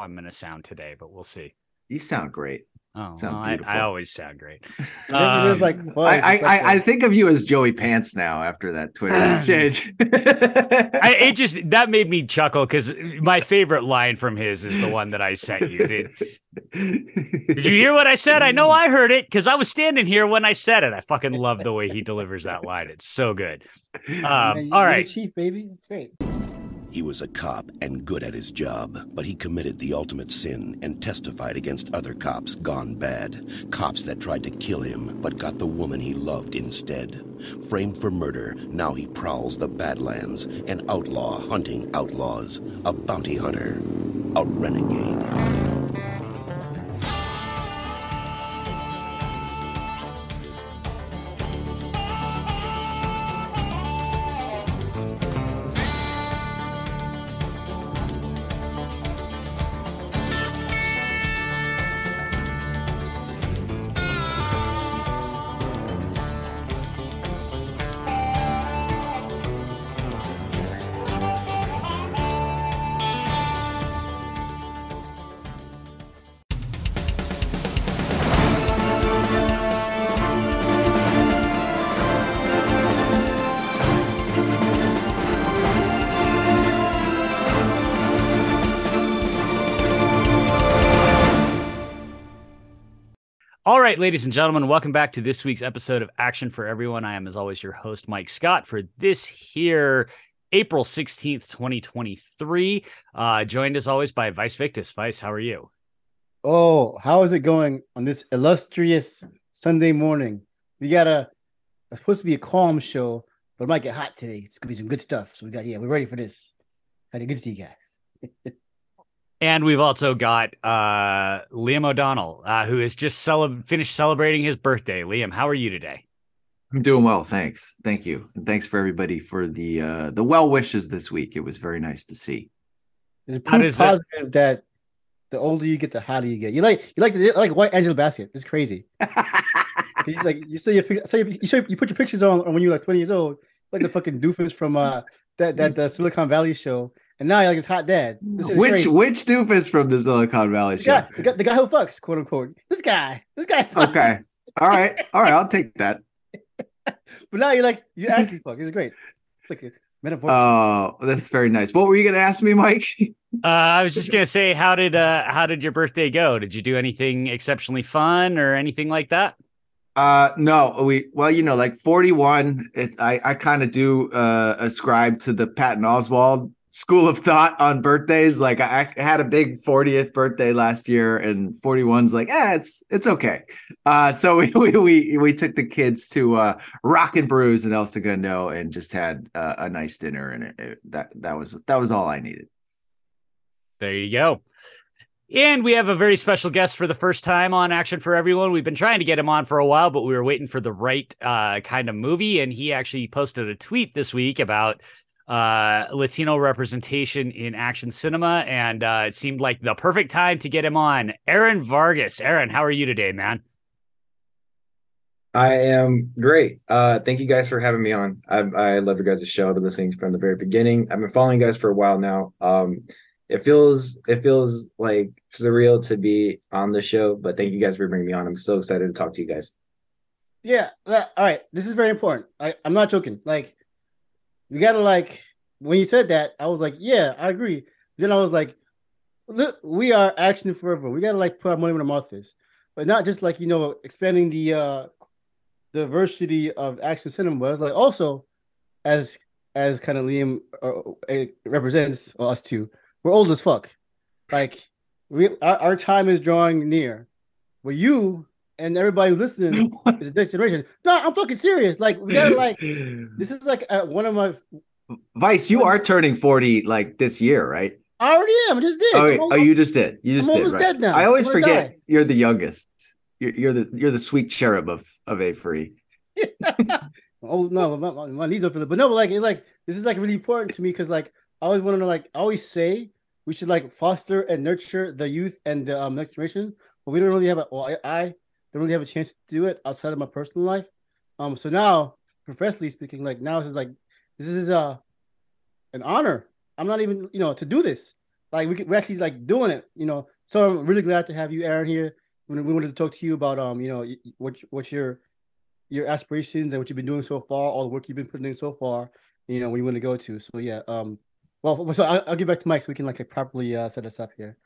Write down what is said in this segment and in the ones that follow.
I'm going to sound today, but we'll see. You sound great. Oh, Sound well, I. I always sound great. it Um, like fun. I, It's I, like I, I a- think of you as Joey Pants now after that Twitter exchange. I, it just that made me chuckle because my favorite line from his is the one that I sent you. Did, did you hear what I said? I know I heard it because I was standing here when I said it. I fucking love the way he delivers that line. It's so good. Man, Um, you- all you're chief baby. It's great. He was a cop and good at his job, but he committed the ultimate sin and testified against other cops gone bad. Cops that tried to kill him, but got the woman he loved instead. Framed for murder, now he prowls the Badlands, an outlaw hunting outlaws, a bounty hunter, a renegade. Right, ladies and gentlemen, welcome back to this week's episode of Action for Everyone. I am, as always, your host, Mike Scott, for this here April 16th, 2023. Uh, joined as always by Vice Victus. Vice, how are you? Oh, how is it going on this illustrious Sunday morning? We got a it's supposed to be a calm show, but it might get hot today. It's gonna be some good stuff. So we got yeah, we're ready for this. Had a good to see you guys. And we've also got uh, Liam O'Donnell, uh, who has just cele- finished celebrating his birthday. Liam, how are you today? I'm doing well, thanks. Thank you. And thanks for everybody for the uh the well wishes this week. It was very nice to see. There's How proof does it- positive that the older you get, the hotter you get. You like you like the, like white Angela Bassett. It's crazy. He's like you see your pic- so you, you, show, you put your pictures on when you're like 20 years old, like the fucking doofus from uh that that the Silicon Valley show, and now you're like his hot dad. This is which crazy. which doofus from the Silicon Valley the show? guy, the guy, the guy who fucks, quote unquote. This guy, this guy. fucks. Okay. All right. All right, I'll take that. But now you're like you actually fuck. It's great. It's like a metaphor. Oh, that's very nice. What were you gonna ask me, Mike? Uh, I was just gonna say, how did uh, how did your birthday go? Did you do anything exceptionally fun or anything like that? Uh no, we well, you know, like 41, it I I kind of do uh ascribe to the Patton Oswalt school of thought on birthdays. Like I, had a big 40th birthday last year and 41's like, eh, it's it's okay. Uh so we we we, we took the kids to uh Rock and Brews in El Segundo and just had uh, a nice dinner and it, it, that that was that was all I needed. There you go. And we have a very special guest for the first time on Action for Everyone. We've been trying to get him on for a while, but we were waiting for the right uh, kind of movie. And he actually posted a tweet this week about uh, Latino representation in action cinema. And uh, it seemed like the perfect time to get him on. Aaron Vargas. Aaron, how are you today, man? I am great. Uh, thank you guys for having me on. I, I love your guys' show. I've been listening from the very beginning. I've been following you guys for a while now. Um, it feels it feels like surreal to be on the show, but thank you guys for bringing me on. I'm so excited to talk to you guys. Yeah. that- all right. This is very important. I, I'm not joking. Like, you gotta like when you said that, I was like, yeah, I agree. Then I was like, look, we are action forever. We gotta like put our money where our mouth is, but not just like you know expanding the uh diversity of action cinema. But it's like also as as kind of Liam uh, uh, represents well, us two. We're old as fuck. Like we our, our time is drawing near. But you and everybody listening is the next generation. No, I'm fucking serious. Like we gotta like this is like uh, one of my. Vice, you are turning 40 like this year, right? I already am. I just did. Oh, I'm oh, you just did. You just I'm did, right? dead now. I always forget die. you're the youngest. You're, you're the you're the sweet cherub of of A free. oh no, my, my, my knees don't feel. But no, but like it's like this is like really important to me because like I always want to. Like I always say, we should like foster and nurture the youth and the um, next generation. But we don't really have a. Well, I, I don't really have a chance to do it outside of my personal life. Um. So now, professionally speaking, like now is like this is uh an honor. I'm not even you know to do this. like we we're actually like doing it, you know. So I'm really glad to have you, Aaron, here. We we wanted to talk to you about um, you know, what what's your your aspirations and what you've been doing so far, all the work you've been putting in so far, you know, where you want to go to. So yeah, um, well, so I'll, I'll get back to Mike so we can like properly uh, set us up here.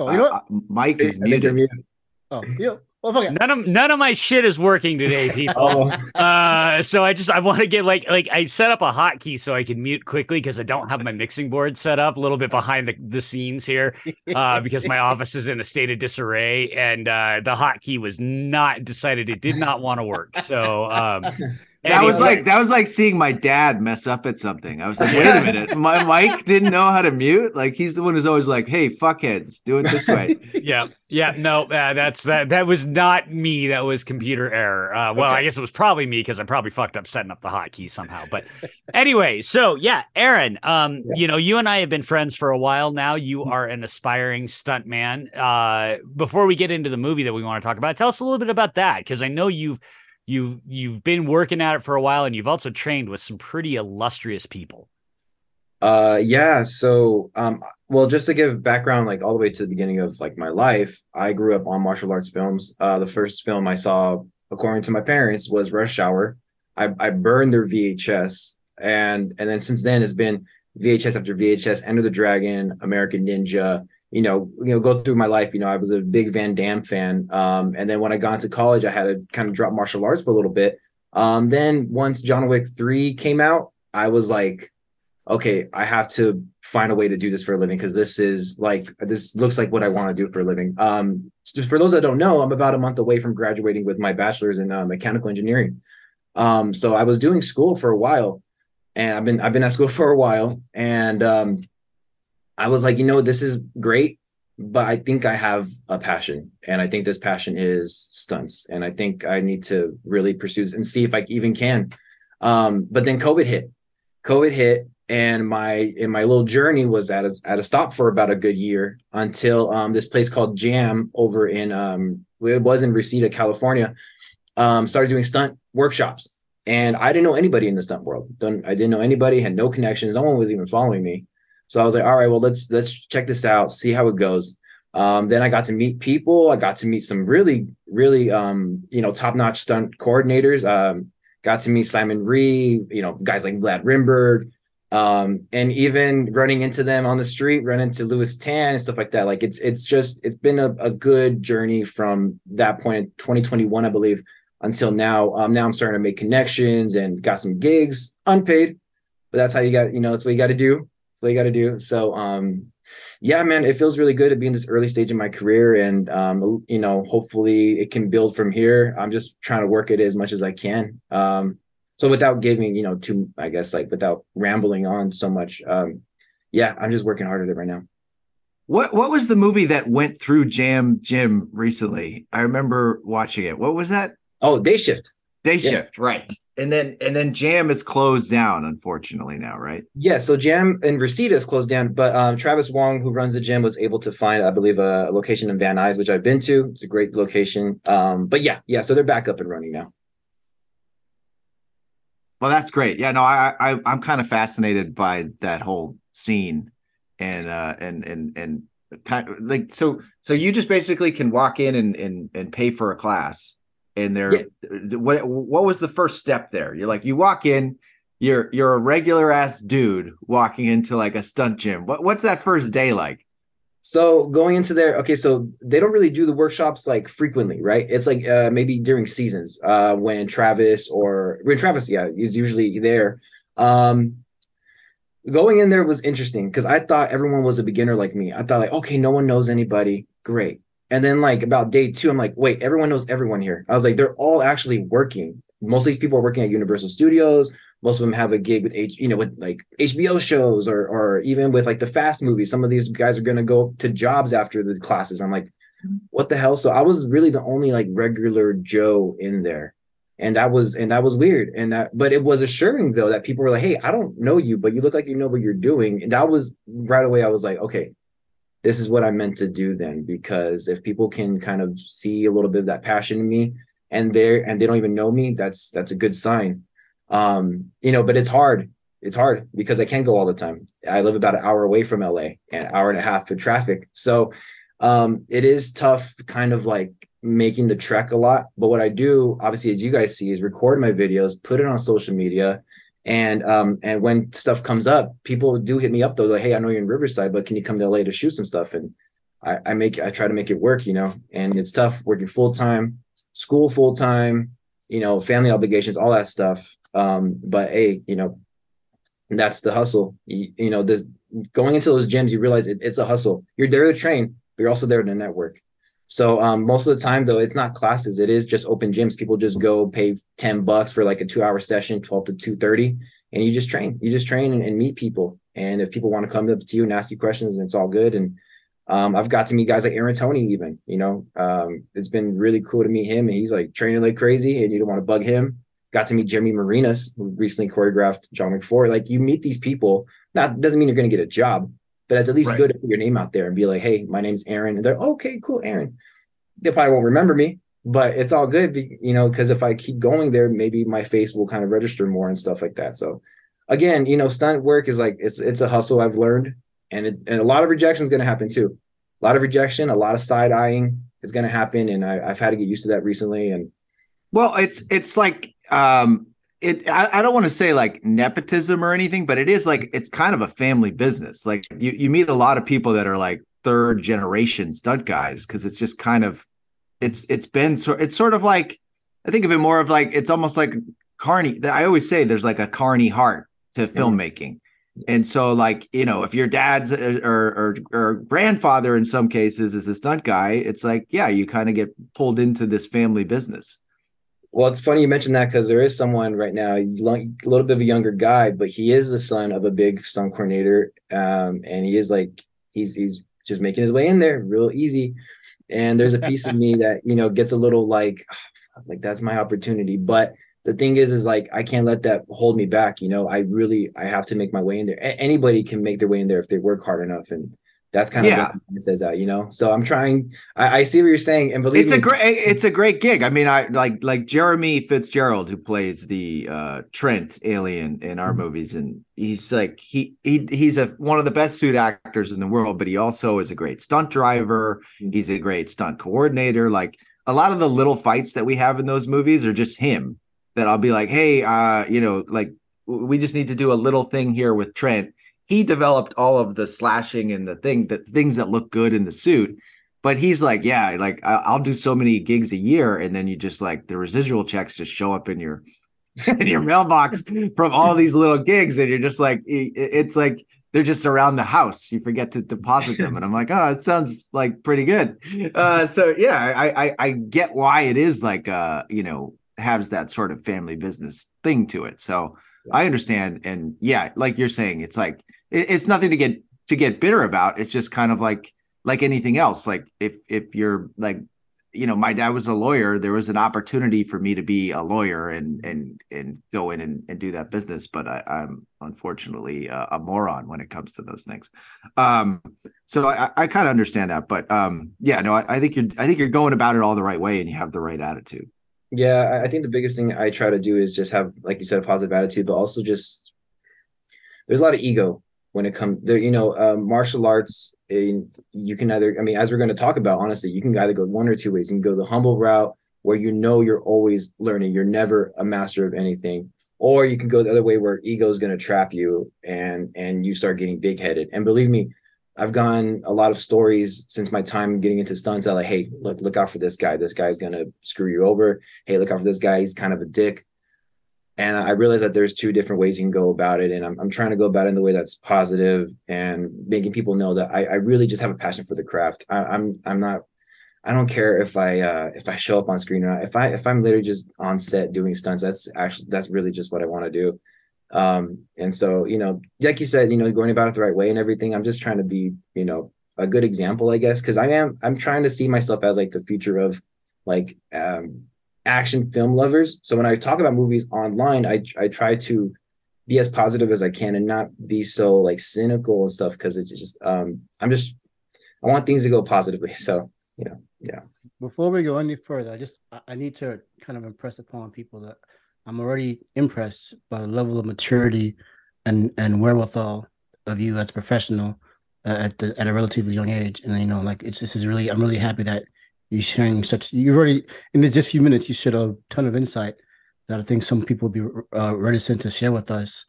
Oh, you know what? Uh, Mike is I think you're muted. muted. Oh, yeah. Well, fuck it. None of none of my shit is working today, people. Oh, uh, so I just I want to get like like I set up a hotkey so I can mute quickly because I don't have my mixing board set up a little bit behind the, the scenes here uh, because my office is in a state of disarray and uh, the hotkey was not decided it did not want to work. So um, That was like that was like seeing my dad mess up at something. I was like, wait a minute, my Mike didn't know how to mute. Like he's the one who's always like, "Hey, fuckheads, do it this way." yeah yeah no uh, that's that that was not me that was computer error uh, well i guess it was probably me because i probably fucked up setting up the hotkey somehow but anyway so yeah aaron um Yeah. you know you and i have been friends for a while now you are an aspiring stuntman. uh before we get into the movie that we want to talk about tell us a little bit about that because i know you've you've you've been working at it for a while and you've also trained with some pretty illustrious people Uh yeah, so um well just to give background like all the way to the beginning of like my life, I grew up on martial arts films. Uh the first film I saw according to my parents was Rush Hour. I I burned their VHS and and then since then it's been VHS after VHS, Enter the Dragon, American Ninja, you know, you know, go through my life, you know, I was a big Van Damme fan. Um and then when I got into college, I had to kind of drop martial arts for a little bit. Um then once John Wick 3 came out, I was like okay, I have to find a way to do this for a living because this is like this looks like what I want to do for a living. Um, just for those that don't know, I'm about a month away from graduating with my bachelor's in uh, mechanical engineering. Um, so I was doing school for a while, and I've been I've been at school for a while, and um, I was like, you know, this is great, but I think I have a passion, and I think this passion is stunts, and I think I need to really pursue and see if I even can. Um, but then COVID hit. COVID hit, and my and my little journey was at a at a stop for about a good year until um this place called Jam over in um it was in Reseda, California, um started doing stunt workshops. And I didn't know anybody in the stunt world. I didn't know anybody, had no connections. No one was even following me. So I was like, all right, well, let's let's check this out, see how it goes. Um, then I got to meet people. I got to meet some really, really um, you know, top-notch stunt coordinators. Um, got to meet Simon Rhee, you know, guys like Vlad Rimburg, um, and even running into them on the street, run into Lewis Tan and stuff like that. Like it's it's just it's been a, a good journey from that point in 2021, I believe, until now. Um, now I'm starting to make connections and got some gigs, unpaid, but that's how you got, you know, that's what you got to do. That's what you got to do. So um yeah, man, it feels really good to be in this early stage of my career, and um, you know, hopefully it can build from here. I'm just trying to work it as much as I can. Um, so without giving, you know, too, I guess, like without rambling on so much, um, yeah, I'm just working hard at it right now. What what was the movie that went through Jam Gym recently? I remember watching it. What was that? Oh, day shift. Day Yeah. Shift, right? And then and then Jam is closed down, unfortunately now, right? Yeah, so Jam and Reseda is closed down, but um, Travis Wong, who runs the gym, was able to find, I believe, a location in Van Nuys, which I've been to. It's a great location. Um, but yeah, yeah, so they're back up and running now. Well, that's great. Yeah, no, I, I I'm kind of fascinated by that whole scene, and uh, and and and kind of like so. So you just basically can walk in and and and pay for a class, and there. What what was the first step there? You're like you walk in, you're you're a regular ass dude walking into like a stunt gym. What what's that first day like? So going into there, okay, so they don't really do the workshops like frequently, right? It's like uh, maybe during seasons uh, when Travis or when Travis, yeah, is usually there. Um, going in there was interesting because I thought everyone was a beginner like me. I thought like, okay, no one knows anybody, great. And then like about day two, I'm like, wait, everyone knows everyone here. I was like, they're all actually working. Most of these people are working at Universal Studios. Most of them have a gig with H, you know, with like HBO shows or or even with like the fast movies. Some of these guys are gonna go to jobs after the classes. I'm like, mm-hmm. what the hell? So I was really the only like regular Joe in there. And that was and that was weird. And that but it was assuring though that people were like, hey, I don't know you, but you look like you know what you're doing. And that was right away, I was like, okay, this is what I meant to do then. Because if people can kind of see a little bit of that passion in me, and they're and they don't even know me, that's that's a good sign. Um, you know, but it's hard. It's hard because I can't go all the time. I live about an hour away from LA and an hour and a half for traffic. So um, it is tough, kind of like making the trek a lot. But what I do, obviously, as you guys see, is record my videos, put it on social media, and um, and when stuff comes up, people do hit me up though, like, "Hey, I know you're in Riverside, but can you come to LA to shoot some stuff?" And I, I make, I try to make it work, you know. And it's tough working full time, school full time, you know, family obligations, all that stuff. Um, but hey, you know, that's the hustle. You, you know, this going into those gyms, you realize it, it's a hustle. You're there to train, but you're also there to network. So um, most of the time, though, it's not classes. It is just open gyms. People just go pay ten bucks for like a two hour session, twelve to two thirty, and you just train. You just train and, and, meet people. And if people want to come up to you and ask you questions, it's all good. And um, I've got to meet guys like Aaron Tony. Even you know, um, it's been really cool to meet him. And he's like training like crazy, and you don't want to bug him. Got to meet Jeremy Marinas, who recently choreographed John Wick 4. Like you meet these people. That doesn't mean you're going to get a job, but it's at least right. good to put your name out there and be like, hey, my name's Aaron. And they're okay, cool, Aaron. They probably won't remember me, but it's all good, you know, because if I keep going there, maybe my face will kind of register more and stuff like that. So again, you know, stunt work is like it's it's a hustle I've learned, and it, and a lot of rejection is going to happen too. A lot of rejection, a lot of side eyeing is going to happen, and I, I've had to get used to that recently. And well, it's it's like um it I, I, don't want to say like nepotism or anything but it is like it's kind of a family business. Like you, you meet a lot of people that are like third generation stunt guys because it's just kind of it's it's been so it's sort of like i think of it more of like it's almost like carney i always say there's like a carney heart to filmmaking. And so like you know if your dad's uh, or, or or grandfather in some cases is a stunt guy it's like yeah you kind of get pulled into this family business well, it's funny you mentioned that because there is someone right now, a little bit of a younger guy, but he is the son of a big stunt coordinator, um, and he is like he's he's just making his way in there real easy. And there's a piece of me that you know gets a little like like that's my opportunity, but the thing is is like i can't let that hold me back you know? I really i have to make my way in there. Anybody can make their way in there if they work hard enough and that's kind of yeah. what it says that, you know. So I'm trying. I, I, see what you're saying, and believe it's me, a great. It's a great gig. I mean, I like like Jeremy Fitzgerald, who plays the uh, Trent alien in our mm-hmm. movies, and he's like he he he's a one of the best suit actors in the world, but he also is a great stunt driver. Mm-hmm. He's a great stunt coordinator. Like a lot of the little fights that we have in those movies are just him. That I'll be like, hey, uh, you know, like we just need to do a little thing here with Trent he developed all of the slashing and the thing that things that look good in the suit but he's like yeah like i'll do so many gigs a year and then you just like the residual checks just show up in your in your mailbox from all these little gigs and you're just like it's like they're just around the house. You forget to deposit them. And i'm like oh it sounds like pretty good. Uh, so yeah I, I i get why it is like uh you know has that sort of family business thing to it. So i understand and yeah like you're saying it's like it's nothing to get to get bitter about. It's just kind of like like anything else. Like if if you're like you know my dad was a lawyer there was an opportunity for me to be a lawyer and and and go in and, and do that business but I, am unfortunately a, a, moron when it comes to those things um so i, I kind of understand that but um yeah no I, I, think you're i think you're going about it all the right way and you have the right attitude yeah i think the biggest thing i try to do is just have like you said a positive attitude but also just there's a lot of ego when it comes there you know um, martial arts in, you can either i mean as we're going to talk about honestly you can either go one or two ways. You can go the humble route where you know you're always learning you're never a master of anything or you can go the other way where ego is going to trap you and and you start getting big headed and believe me i've gone a lot of stories since my time getting into stunts i like hey look look out for this guy. This guy's going to screw you over. Hey look out for this guy. He's kind of a dick and I realize that there's two different ways you can go about it, and I'm, I'm trying to go about it in the way that's positive and making people know that I, I really just have a passion for the craft. I, I'm I'm not I don't care if I uh, if I show up on screen or not. If I if I'm literally just on set doing stunts, that's actually that's really just what I want to do. Um, and so you know, like you said, you know, going about it the right way and everything. I'm just trying to be you know a good example, I guess, because I am I'm trying to see myself as like the future of like um, action film lovers. So when I talk about movies online, I I try to be as positive as I can and not be so like cynical and stuff because it's just um I'm just I want things to go positively. So you know, yeah. before we go any further, I just I, need to kind of impress upon people that I'm already impressed by the level of maturity and and wherewithal of you as a professional uh, at the, at a relatively young age. And you know, like it's this is really I'm really happy that you're sharing such. You've already in this just few minutes you shared a ton of insight that I think some people would be uh, reticent to share with us.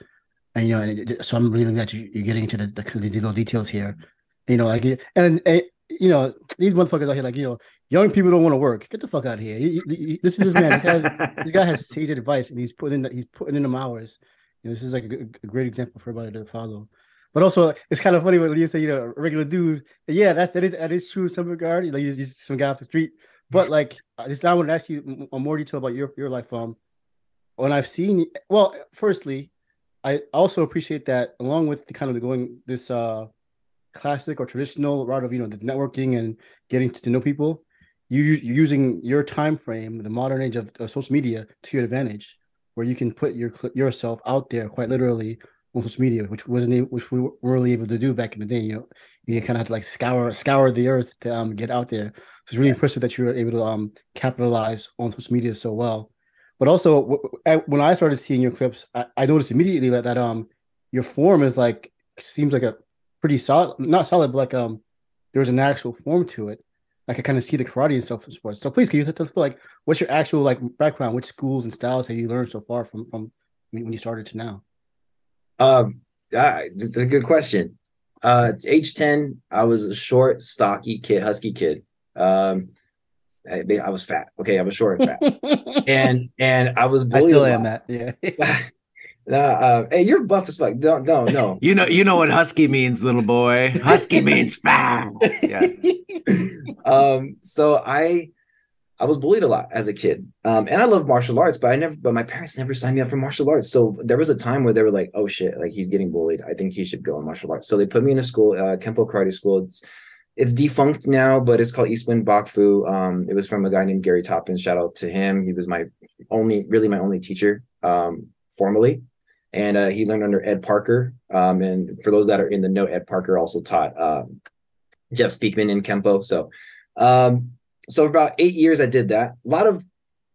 And you know, and so I'm really glad you, are getting into the, the, the little details here. You know, like and, and you know these motherfuckers out here, like you know, young people don't want to work. Get the fuck out of here. He, he, this is this man. This, has, this guy has sage advice, and he's putting in he's putting in them hours. You know, this is like a, a great example for everybody to follow. But also, it's kind of funny when you say, you know, a regular dude. Yeah, that's that is that is true in some regard. Like you're just some guy off the street. But like, this now I want to ask you more detail about your your life. Um, when I've seen, well, firstly, I also appreciate that along with the kind of the going this uh classic or traditional route of you know the networking and getting to know people, you you're using your time frame, the modern age of, of social media to your advantage, where you can put your yourself out there quite literally on social media, which wasn't which we weren't really able to do back in the day. You know, you kind of had to like scour scour the earth to um, get out there. So it's really impressive that you were able to um, capitalize on social media so well. But also, w- when I started seeing your clips, I, I noticed immediately that, that um your form is like seems like a pretty solid, not solid, but like um there's an actual form to it. Like I kind of see the karate and stuff sports. So please, can you tell us like what's your actual like background? Which schools and styles have you learned so far from from when you started to now? Um, uh, it's a good question. Uh, age 10, I was a short, stocky kid, husky kid. Um, I, I was fat. Okay, I was short and fat, and and I was bullied. I still am that. Yeah. Nah, uh, hey, you're buff as fuck. Don't, no, no. you know, you know what husky means, little boy. Husky means fat. Yeah. um. So I, I was bullied a lot as a kid. Um, and I love martial arts, but I never, but my parents never signed me up for martial arts. So there was a time where they were like, oh shit, like he's getting bullied. I think he should go in martial arts. So they put me in a school, uh, Kempo Karate School. It's, it's defunct now, but it's called Eastwind Bakfu. Um, it was from a guy named Gary Toppins. Shout out to him. He was my only, really my only teacher, um, formally. And uh, he learned under Ed Parker. Um, and for those that are in the know, Ed Parker also taught um, Jeff Speakman in Kempo. So um, so about eight years I did that. A lot of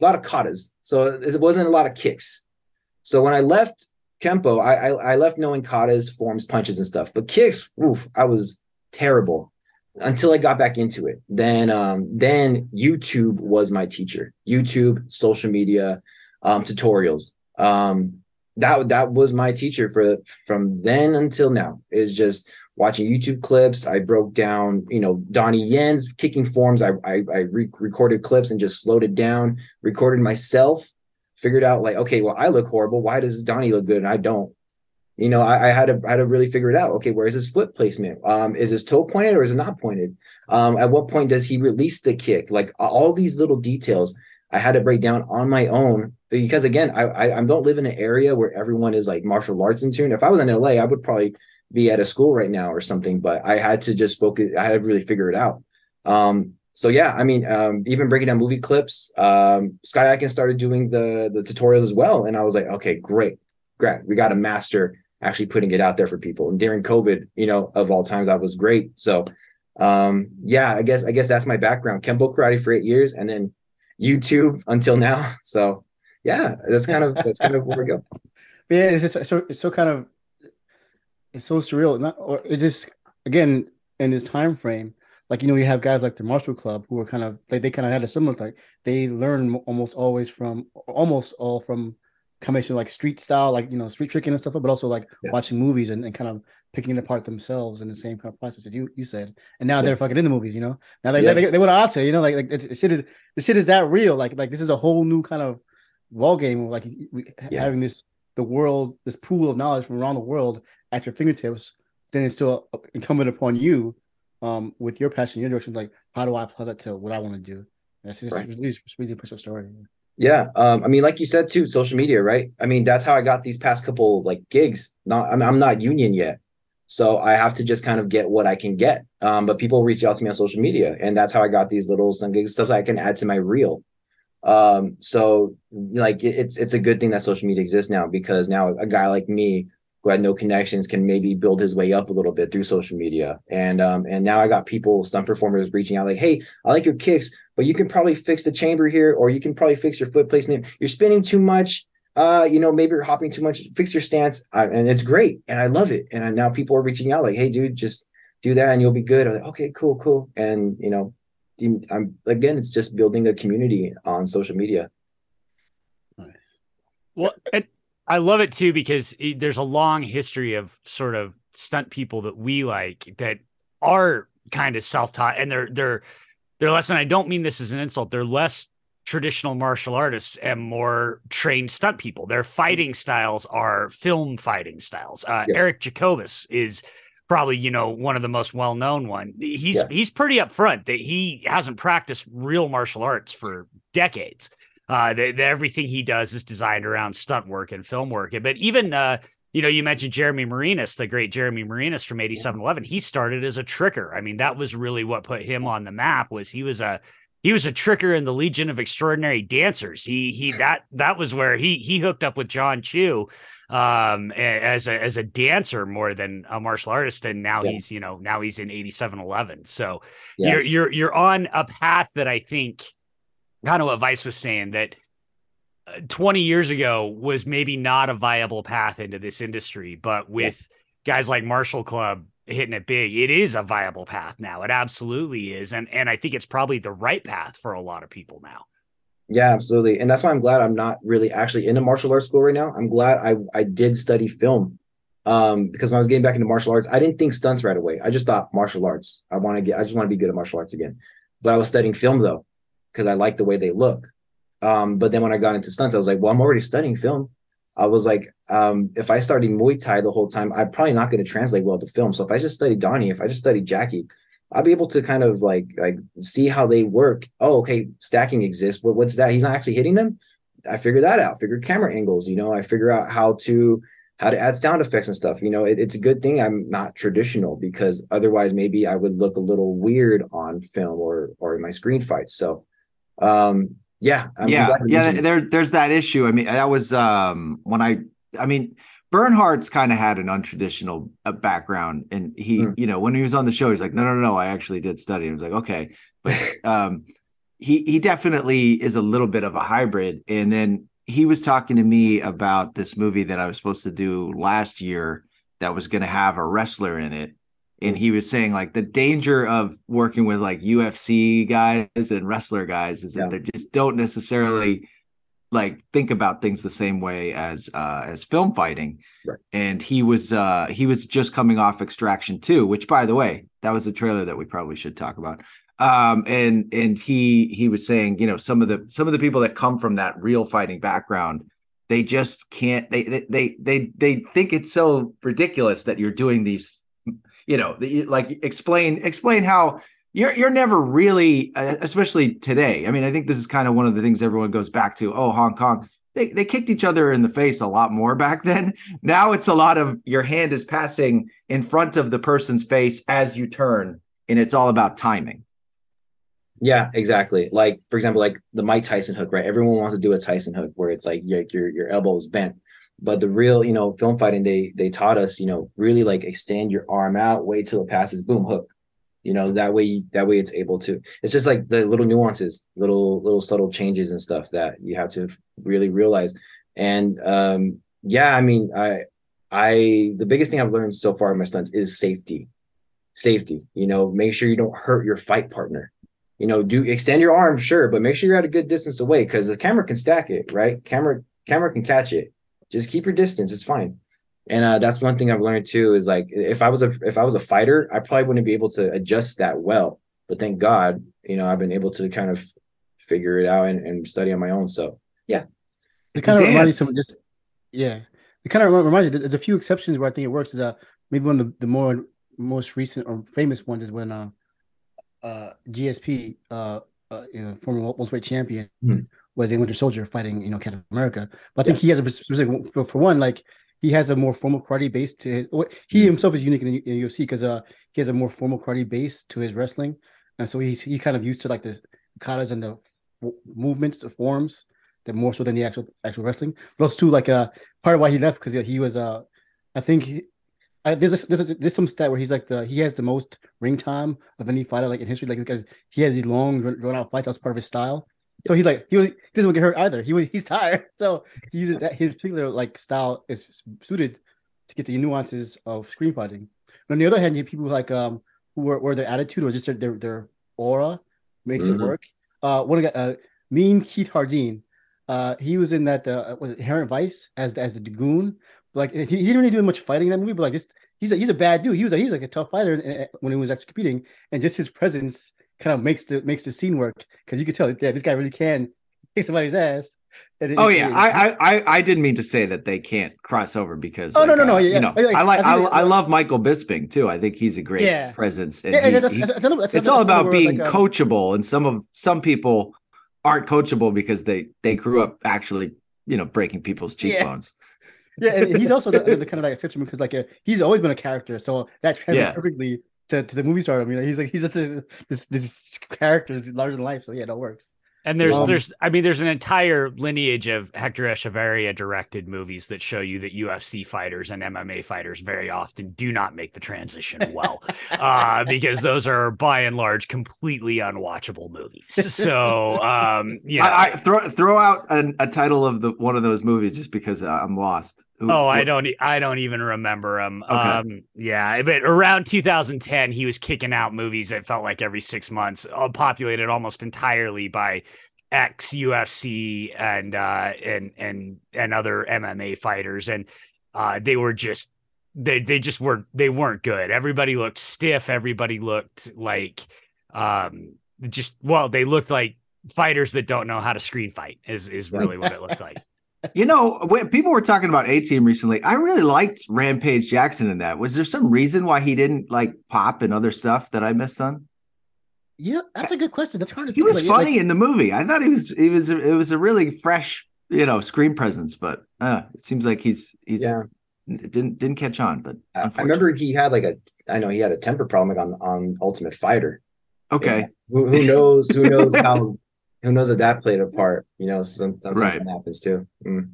a lot of katas. So it wasn't a lot of kicks. So when I left Kempo, I, I, I left knowing katas, forms, punches, and stuff. But kicks, oof, I was terrible until I got back into it. Then um, then YouTube was my teacher. YouTube, social media, um, tutorials. Um, that that was my teacher for from then until now. Is just watching YouTube clips. I broke down, you know, Donnie Yen's kicking forms. I I, I re- recorded clips and just slowed it down. Recorded myself. Figured out like, okay, well, I look horrible. Why does Donnie look good and I don't? You know, I, I had to I had to really figure it out. Okay, where is his foot placement? Um, is his toe pointed or is it not pointed? Um, at what point does he release the kick? Like all these little details. I had to break down on my own because again, I, I, I don't live in an area where everyone is like martial arts in tune. If I was in LA, I would probably be at a school right now or something, but I had to just focus. I had to really figure it out. Um, so yeah, I mean, um, even breaking down movie clips, um, Scott Adkins started doing the the tutorials as well, and I was like, okay, great, great, we got to master actually putting it out there for people. And during COVID, you know, of all times, that was great. So um, yeah, I guess I guess that's my background. Kempo karate for eight years, and then YouTube until now. So yeah, that's kind of that's kind of where we go. Yeah, it's just so it's so kind of it's so surreal. Not or it just again in this time frame, like you know, you have guys like the Martial Club who are kind of like they kind of had a similar like they learn almost always from almost all from combination like street style, like you know, street tricking and stuff, but also like yeah. watching movies and, and kind of picking it apart themselves in the same kind of process that you you said. And now yeah. they're fucking in the movies, you know. Now they yeah. they, they, want to answer, you know, like like it's, shit is the shit is that real. Like like this is a whole new kind of ball game, like we, having this the world, this pool of knowledge from around the world at your fingertips, then it's still incumbent upon you, um, with your passion, your direction, like how do I apply that to what I want to do? That's just right. really, really impressive story. Yeah, um, I mean, like you said too, social media, right? I mean, that's how I got these past couple like gigs. Not, I'm, I'm not union yet, so I have to just kind of get what I can get. Um, but people reach out to me on social media, and that's how I got these little some gigs stuff that I can add to my reel. Um, so like it's it's a good thing that social media exists now because now a guy like me who had no connections can maybe build his way up a little bit through social media. And um, and now I got people, some performers reaching out like, hey, I like your kicks, but you can probably fix the chamber here, or you can probably fix your foot placement. You're spinning too much. Uh, you know, maybe you're hopping too much. Fix your stance, uh, and it's great, and I love it. And now people are reaching out like, hey, dude, just do that, and you'll be good. I'm like, okay, cool, cool. And you know, I'm again, it's just building a community on social media. Well, and I love it too because it, there's a long history of sort of stunt people that we like that are kind of self-taught and they're they're they're less and I don't mean this as an insult. They're less traditional martial artists and more trained stunt people. Their fighting styles are film fighting styles. Uh, yes. Eric Jacobus is probably you know one of the most well-known one. He's yeah. he's pretty upfront that he hasn't practiced real martial arts for decades. Uh, the, the, everything he does is designed around stunt work and film work. But even, uh, you know, you mentioned Jeremy Marinas, the great Jeremy Marinas from 8711. He started as a tricker. I mean, that was really what put him on the map was he was a he was a tricker in the Legion of Extraordinary Dancers. He he that that was where he he hooked up with Jon Chu um as a as a dancer more than a martial artist and now yeah. he's you know now he's in 8711 so yeah. you're you're you're on a path that i think kind of what Vice was saying that uh, 20 years ago was maybe not a viable path into this industry, but with yeah. guys like Martial Club hitting it big, it is a viable path now. It absolutely is. And and I think it's probably the right path for a lot of people now. Yeah, absolutely. And that's why I'm glad I'm not really actually in a martial arts school right now. I'm glad I I did study film. Um, because when I was getting back into martial arts, I didn't think stunts right away. I just thought martial arts. I want to get I just want to be good at martial arts again. But I was studying film though because I like the way they look. Um, but then when I got into stunts, I was like, well, I'm already studying film. I was like, um, if I studied Muay Thai the whole time, I'm probably not going to translate well to film. So if I just study Donnie, if I just study Jackie, I'll be able to kind of like like see how they work. Oh, okay, stacking exists. What, what's that? He's not actually hitting them. I figure that out. Figure camera angles. You know, I figure out how to how to add sound effects and stuff. You know, it, it's a good thing I'm not traditional because otherwise maybe I would look a little weird on film or or in my screen fights. So um, yeah, I'm yeah, yeah. There, there's that issue. I mean, that was um, when I, I mean, Bernhardt's kind of had an untraditional uh, background, and he, mm. you know, when he was on the show, he's like, no, no, no, I actually did study. I was like, okay, but um, he he definitely is a little bit of a hybrid. And then he was talking to me about this movie that I was supposed to do last year that was going to have a wrestler in it and he was saying like the danger of working with like UFC guys and wrestler guys is that yeah. they just don't necessarily like think about things the same way as uh as film fighting right. and he was uh he was just coming off extraction 2 which by the way that was a trailer that we probably should talk about um and and he he was saying you know some of the some of the people that come from that real fighting background they just can't they they they they, they think it's so ridiculous that you're doing these you know, the, like explain explain how you're you're never really, uh, especially today. I mean, I think this is kind of one of the things everyone goes back to. Oh, Hong Kong. They, they kicked each other in the face a lot more back then. Now it's a lot of your hand is passing in front of the person's face as you turn, and it's all about timing. Yeah, exactly. Like for example, like the Mike Tyson hook, right? Everyone wants to do a Tyson hook where it's like your your, your elbow is bent but the real you know film fighting they they taught us you know really like extend your arm out wait till it passes boom hook. You know that way that way it's able to it's just like the little nuances little little subtle changes and stuff that you have to really realize. And um yeah i mean i i the biggest thing i've learned so far in my stunts is safety. Safety you know make sure you don't hurt your fight partner. You know do extend your arm sure but make sure you're at a good distance away because the camera can stack it right? Camera camera can catch it just keep your distance. It's fine. And uh, that's one thing I've learned too is like if I was a if I was a fighter, I probably wouldn't be able to adjust that well. But thank God, you know, I've been able to kind of figure it out and, and study on my own. So yeah, it kind of reminds me of just yeah, it kind of reminds you. There's a few exceptions where I think it works. Is uh maybe one of the, the more most recent or famous ones is when uh uh GSP uh, uh you know former welterweight champion. Mm-hmm was a Winter Soldier fighting, you know, Captain America. But I think yeah. he has a specific for one, like he has a more formal karate base to his. He mm-hmm. himself is unique in, in UFC because uh he has a more formal karate base to his wrestling, and so he's he kind of used to like the katas and the movements, the forms, that more so than the actual actual wrestling. But also too like uh part of why he left because he was uh I think he, I, there's a, there's a, there's some stat where he's like the he has the most ring time of any fighter like in history, like because he has these long drawn out fights. That's part of his style. So he's like he, was, he doesn't want to get hurt either. He was he's tired, so he uses that his particular like style is suited to get the nuances of screen fighting. But on the other hand, you have people like um who are, where their attitude or just their their, their aura makes Mhm. it work. Uh, one guy, uh, Mean Keith Jardine. Uh, he was in that uh, was Inherent Vice as as the goon. Like he, he didn't really do much fighting in that movie, but like just he's a, he's a bad dude. He was a, he's like a tough fighter uh, when he was actually competing, and just his presence kind of makes the makes the scene work because you could tell, yeah, this guy really can kick somebody's ass. And it- Oh yeah, I, I I didn't mean to say that they can't cross over because Oh, no, like, no, no, uh, yeah, you know I like I I, I love Michael Bisping too. I think he's a great Yeah. presence. And yeah, he- that's, he- that's, that's that's it's all about being like, um, coachable, and some of some people aren't coachable because they they grew up actually you know breaking people's cheekbones. Yeah, and he's also the, the kind of like exception because like uh, he's always been a character, so that translates Yeah. perfectly to, to the movie star. I mean, he's like he's just a, this this character is larger than life. So yeah, that works. And there's Um, there's I mean there's an entire lineage of Hector Echavarria directed movies that show you that UFC fighters and MMA fighters very often do not make the transition well. uh, because those are by and large completely unwatchable movies. So um you know, I, I throw throw out an, a title of the one of those movies just because uh, I'm lost. Who- Oh, I don't. I don't even remember him. Okay. Um, yeah, but around 2010, he was kicking out movies. It felt like every six months, all populated almost entirely by ex UFC and uh, and and and other MMA fighters, and uh, they were just they they just were they weren't good. Everybody looked stiff. Everybody looked like um just well, they looked like fighters that don't know how to screen fight. Is is really what it looked like. You know, when people were talking about A Team recently, I really liked Rampage Jackson in that. Was there some reason why he didn't like pop and other stuff that I missed on? Yeah, that's a good question. That's hard to He think was about. Yeah, like- funny in the movie. I thought he was he was it was a really fresh, you know, screen presence, but uh, it seems like he's he's Yeah. didn't didn't catch on, but I, I unfortunately. remember he had like a I know he had a temper problem like on on Ultimate Fighter. okay. Who, who knows? Who knows how? Who knows that that played a part? You know, some, sometimes Right. that happens too. Mm.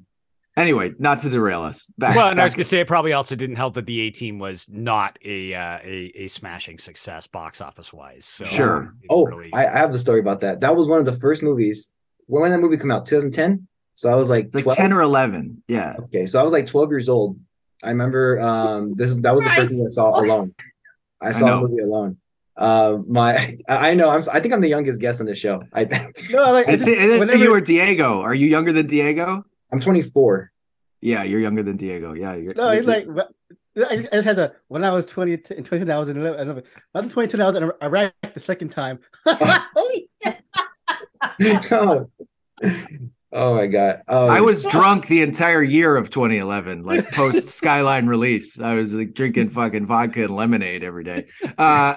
Anyway, not to derail us. Back, well, and I was gonna say it probably also didn't help that the A team was not a uh, a a smashing success box office wise. So Sure. it Oh, really- I, I have the story about that. That was one of the first movies. When, when did that movie come out? 2010. So I was like, like 12? ten or eleven. Yeah. Okay, so I was like 12 years old. I remember um this that was the first movie I saw alone. I saw know. the movie alone. Uh, my I know I'm I think I'm the youngest guest on the show. I think no, like It's, and then whenever- you were Diego. Are you younger than Diego? I'm 24. Yeah, you're younger than Diego. Yeah. You're, No, you're- like, but- I just, I just had to, when I was 20, in 2010, I was in 11, I was 2010, I was in Iraq the second time. Holy shit. oh. oh my god. Oh, I was drunk the entire year of 2011, like post Skyline release. I was like drinking fucking vodka and lemonade every day. Uh,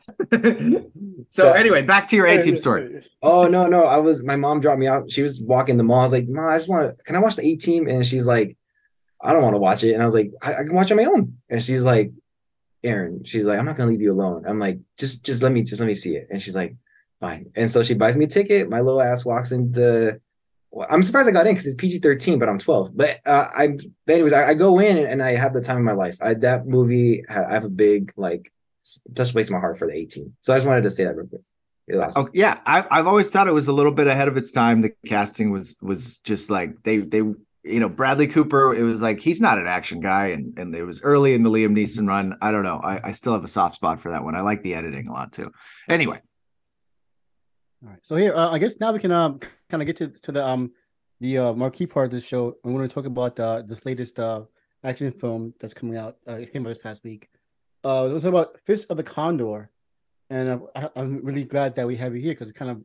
so anyway, back to your A team story. Oh no, no. I was my mom dropped me out. She was walking the mall. I was like, Mom, I just want to can I watch the A team? And she's like, I don't want to watch it. And I was like, I, I can watch it on my own. And she's like, Aaron, she's like, I'm not gonna leave you alone. I'm like, just just let me just let me see it. And she's like, fine. And so she buys me a ticket. My little ass walks in the well, I'm surprised I got in because it's PG 13, but I'm 12. But uh, I, but anyways, I, I go in and, and I have the time of my life. I, that movie, I have a big, like, special place in my heart for the A Team. So I just wanted to say that real quick. Awesome. Oh, yeah, I, I've always thought it was a little bit ahead of its time. The casting was was just like they they you know Bradley Cooper. It was like he's not an action guy, and and it was early in the Liam Neeson run. I don't know. I, I still have a soft spot for that one. I like the editing a lot too. Anyway, All right. So here, uh, I guess now we can um kind of get to to the um the uh, marquee part of this show. We want to talk about uh, this latest uh action film that's coming out. Uh, it came out this past week. Uh, we'll talk about Fist of the Condor, and uh, I, I'm really glad that we have you here because it's kind of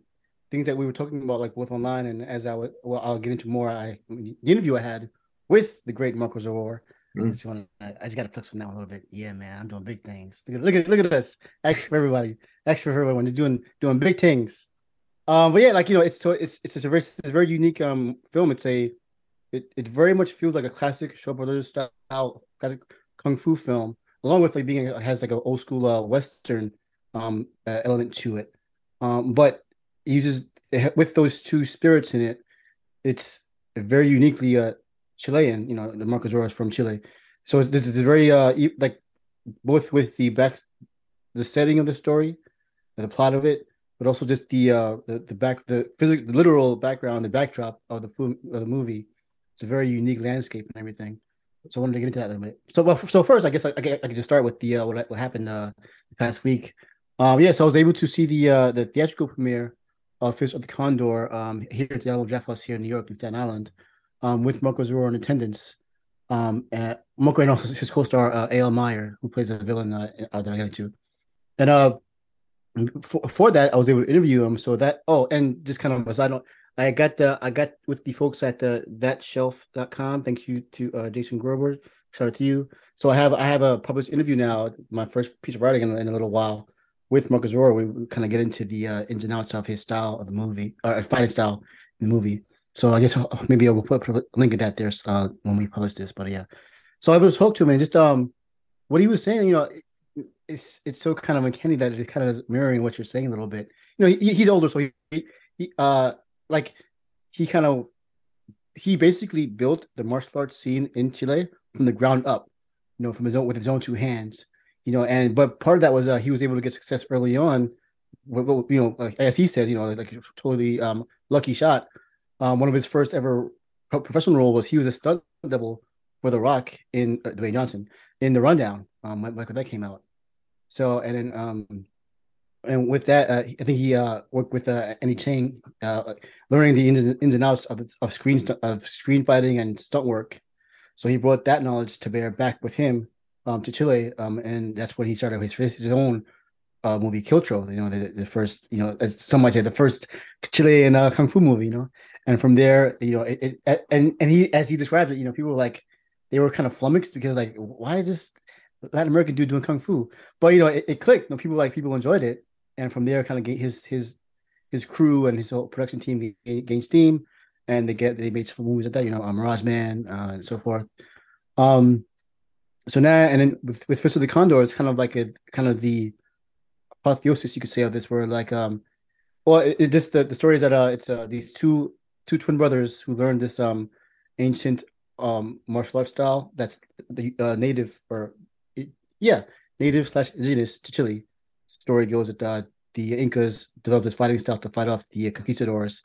things that we were talking about, like both online and as I would, well, I'll get into more. I the interview I had with the great Marko Zaror. Mm. I just want to, I just got to flex from that one a little bit. Yeah, man, I'm doing big things. Look at, look at, look at us. Extra for everybody. Extra for everyone. Just doing, doing big things. Um, but yeah, like you know, it's so it's it's a very it's a very unique um film. It's a it, it very much feels like a classic Shaw Brothers style classic kung fu film, along with like being has like an old school uh, western um uh, element to it. Um, but uses with those two spirits in it. It's very uniquely uh Chilean. You know, the Marko Zaror's from Chile. so this is very uh like both with the back the setting of the story, the plot of it, but also just the uh the, the back the physical the literal background, the backdrop of the film of the movie. It's a very unique landscape and everything. So I wanted to get into that a little bit. So well, so first, I guess I, I, I could just start with the uh, what what happened uh the past week. Um, yeah, so I was able to see the uh the theatrical premiere of Fist of the Condor um here at the Alamo Drafthouse here in New York in Staten Island, um with Marko Zaror in attendance. Um, and Marko and also his co-star uh, Eyal Meyer, who plays a villain uh, uh, that I got into, and uh for, for that I was able to interview him. So that oh, and just kind of as I don't I got the I got with the folks at the thatshelf.com. Thank you to uh, Jason Gorber. Shout out to you. So I have I have a published interview now, my first piece of writing in, in a little while with Marcus. We, kind of get into the uh, ins and outs of his style of the movie, uh, fighting style in the movie. So I guess I'll, maybe I will put, a link of that there uh, when we publish this. But yeah, so I was spoke to him and just um what he was saying. You know, it's it's so kind of uncanny that it's kind of mirroring what you're saying a little bit. You know, he, he's older, so he, he uh like he kind of he basically built the martial arts scene in Chile from the ground up, you know, from his own with his own two hands, you know, and but part of that was uh, he was able to get success early on, you know, like, as he says, you know, like, totally um, lucky shot. Um, one of his first ever professional role was he was a stunt double for The Rock in uh, Dwayne Johnson in The Rundown, um, like when that came out. So and then um, and with that, uh, I think he uh, worked with uh, Andy Cheng, uh, learning the ins, and outs of, of screen of screen fighting and stunt work. So he brought that knowledge to bear back with him um, to Chile, um, and that's when he started his his own uh, movie Kiltro. You know, the, the first, you know, as some might say, the first Chilean uh, kung fu movie. You know, and from there, you know, it, it and and he as he described it, you know, people were like they were kind of flummoxed because like, why is this Latin American dude doing kung fu? But you know, it, it clicked. You know, people like people enjoyed it, and from there, kind of his his his crew and his whole production team gained steam, and they get they made some movies like that, you know, um, Mirage Man uh, and so forth. Um, so now and then with with Fist of the Condor, it's kind of like a kind of the apotheosis you could say of this, where like um, well, it, it just the the story is that uh, it's uh these two two twin brothers who learned this um ancient um martial arts style that's the uh, native or yeah native slash indigenous to Chile story goes that uh, the Incas developed this fighting style to fight off the conquistadors,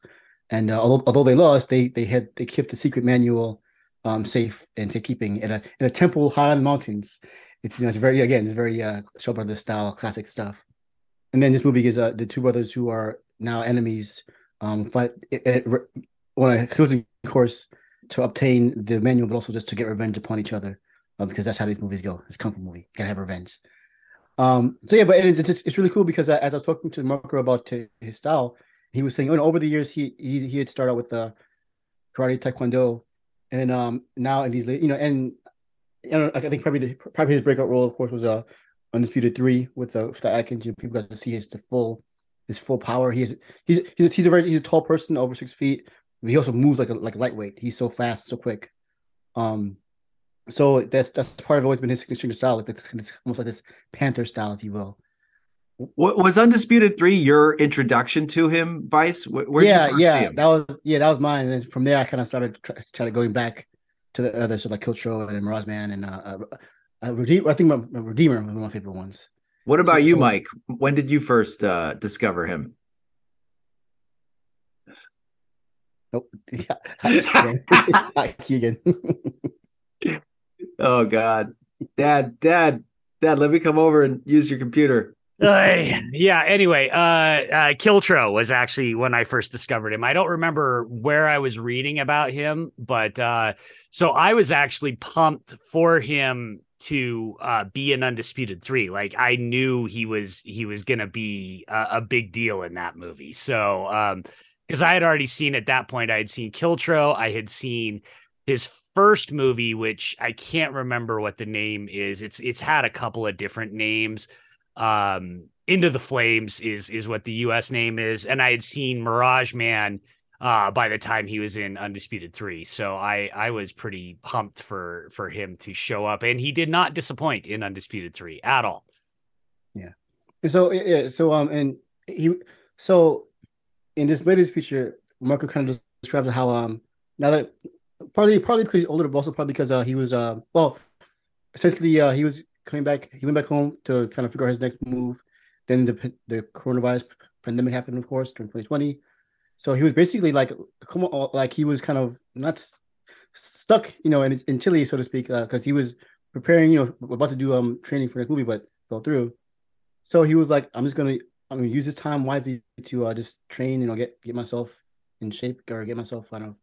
and uh, although, although they lost, they they had they kept the secret manual um, safe and keeping in a in a temple high in the mountains. It's you know it's very again it's very uh, Shaw Brothers style classic stuff. And then this movie is uh, the two brothers who are now enemies um, fight it, it, on a closing course to obtain the manual, but also just to get revenge upon each other, uh, because that's how these movies go. It's kung fu movie, gotta have revenge. Um, so yeah, but it's, it's really cool because as I was talking to Marko about his style, he was saying, oh, over the years he he he had started out with the uh, karate, taekwondo, and um now in these you know and you know I think probably the probably his breakout role of course was uh undisputed three with uh, Scott Adkins. You know, people got to see his the full his full power. He's he's he's a, he's a very he's a tall person over six feet. he also moves like a like lightweight. He's so fast, so quick. Um, so that's that's part of always been his signature style. Like it's, it's almost like this Panther style, if you will. What was Undisputed Three your introduction to him, Vice? Where, yeah, yeah, that was yeah, that was mine. And then from there, I kind of started try, try to going back to the other, so like Kiltro and Mirage Man and uh, uh, uh Redeemer. I think my, my Redeemer was one of my favorite ones. What about so, you, so, Mike? When did you first uh, discover him? Nope. Yeah. Keegan. Oh God, Dad, Dad, Dad, let me come over and use your computer. Uh, yeah. Anyway, uh, uh, Kiltro was actually when I first discovered him. I don't remember where I was reading about him, but uh, so I was actually pumped for him to uh, be an undisputed three. Like I knew he was he was gonna be a, a big deal in that movie. So um, because I had already seen at that point, I had seen Kiltro, I had seen his first movie, which I can't remember what the name is. It's it's had a couple of different names. Um, Into the Flames is is what the U.S. name is, and I had seen Mirage Man uh, by the time he was in Undisputed Three, so I I was pretty pumped for for him to show up, and he did not disappoint in Undisputed Three at all. Yeah. So yeah. So um, and he so in this latest feature, Marko kind of describes how um now that partly partly because he's older, but also probably because uh, he was uh well, essentially uh, he was coming back. He went back home to kind of figure out his next move. Then the the coronavirus pandemic happened, of course, during 2020. So he was basically like, come on, like he was kind of not stuck, you know, in, in Chile, so to speak, because uh, he was preparing, you know, about to do um training for the movie, but fell through. So he was like, I'm just gonna, I'm gonna use this time wisely to uh, just train, you know, get get myself in shape or get myself, I don't know,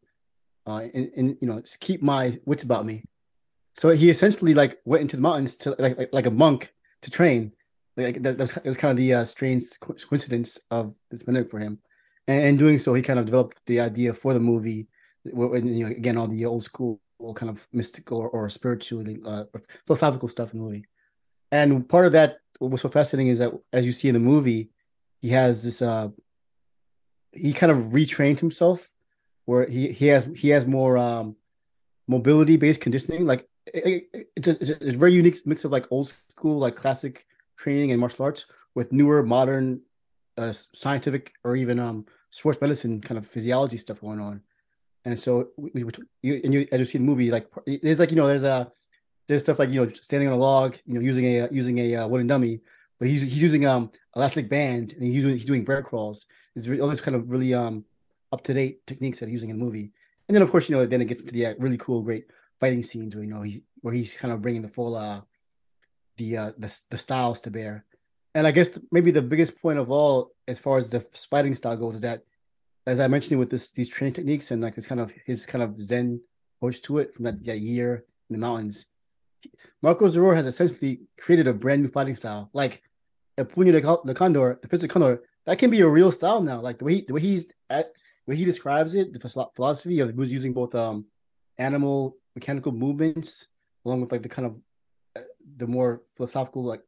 uh, and, and you know, keep my wits about me. So he essentially like went into the mountains to like like, like a monk to train. Like that, that was, that was kind of the uh, strange coincidence of this pandemic for him, and in doing so, he kind of developed the idea for the movie. You know, again, all the old school kind of mystical or, or spiritually uh, philosophical stuff in the movie. And part of that, what was so fascinating is that as you see in the movie, he has this uh he kind of retrained himself where he he has he has more um mobility based conditioning like it, it, it's, a, it's, a, very unique mix of like old school like classic training and martial arts with newer modern uh, scientific or even um sports medicine kind of physiology stuff going on and so we, we, you and you as you see the movie like there's like you know there's a there's stuff like you know standing on a log you know using a using a uh, wooden dummy but he's he's using um elastic band and he's using he's doing bear crawls. It's all these kind of really um up to date techniques that he's using in the movie. And then of course you know then it gets to the uh, really cool great fighting scenes where you know he's where he's kind of bringing the full uh the uh the, the styles to bear. And I guess maybe the biggest point of all as far as the fighting style goes is that as I mentioned with this these training techniques and like this kind of his kind of zen approach to it from that, that year in the mountains. Marko Zaror has essentially created a brand new fighting style. Like El Puño de Condor, the Fist of Condor, that can be a real style now. Like the way he, the way he's at, way he describes it, the philosophy of was using both um animal mechanical movements along with like the kind of uh, the more philosophical like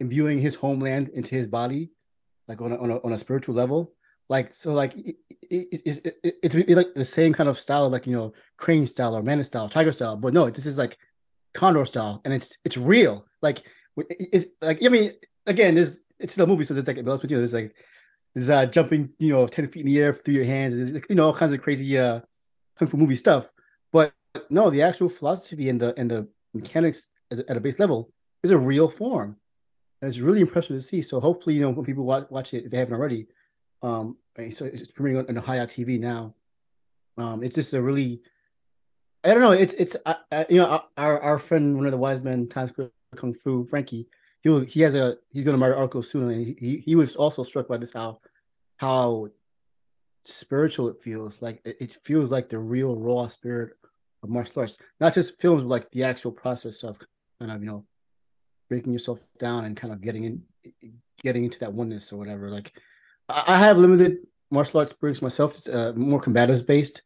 imbuing his homeland into his body, like on a, on a, on a spiritual level. Like so, like it, it, it, it, it's like the same kind of style, like you know, crane style or man style, tiger style. But no, this is like condor style, and it's it's real. Like it's like I mean, again, there's it's the movie, so there's like but you know, there's like there's uh jumping, you know, ten feet in the air through your hands, you know, all kinds of crazy uh kung fu movie stuff. But no, the actual philosophy and the and the mechanics at a base level is a real form, and it's really impressive to see. So hopefully, you know, when people watch, watch it, if they haven't already, um, so it's premiering on, on Hi-YAH TV now. Um, it's just a really I don't know. It's it's uh, you know our our friend one of the wise men Times kung fu Frankie. He he has a he's going to write an article soon, and he, he, he was also struck by this how how spiritual it feels. Like it, it feels like the real raw spirit of martial arts, not just films, but like the actual process of kind of you know breaking yourself down and kind of getting in getting into that oneness or whatever. Like I, I have limited martial arts experience myself, it's, uh, more combative based.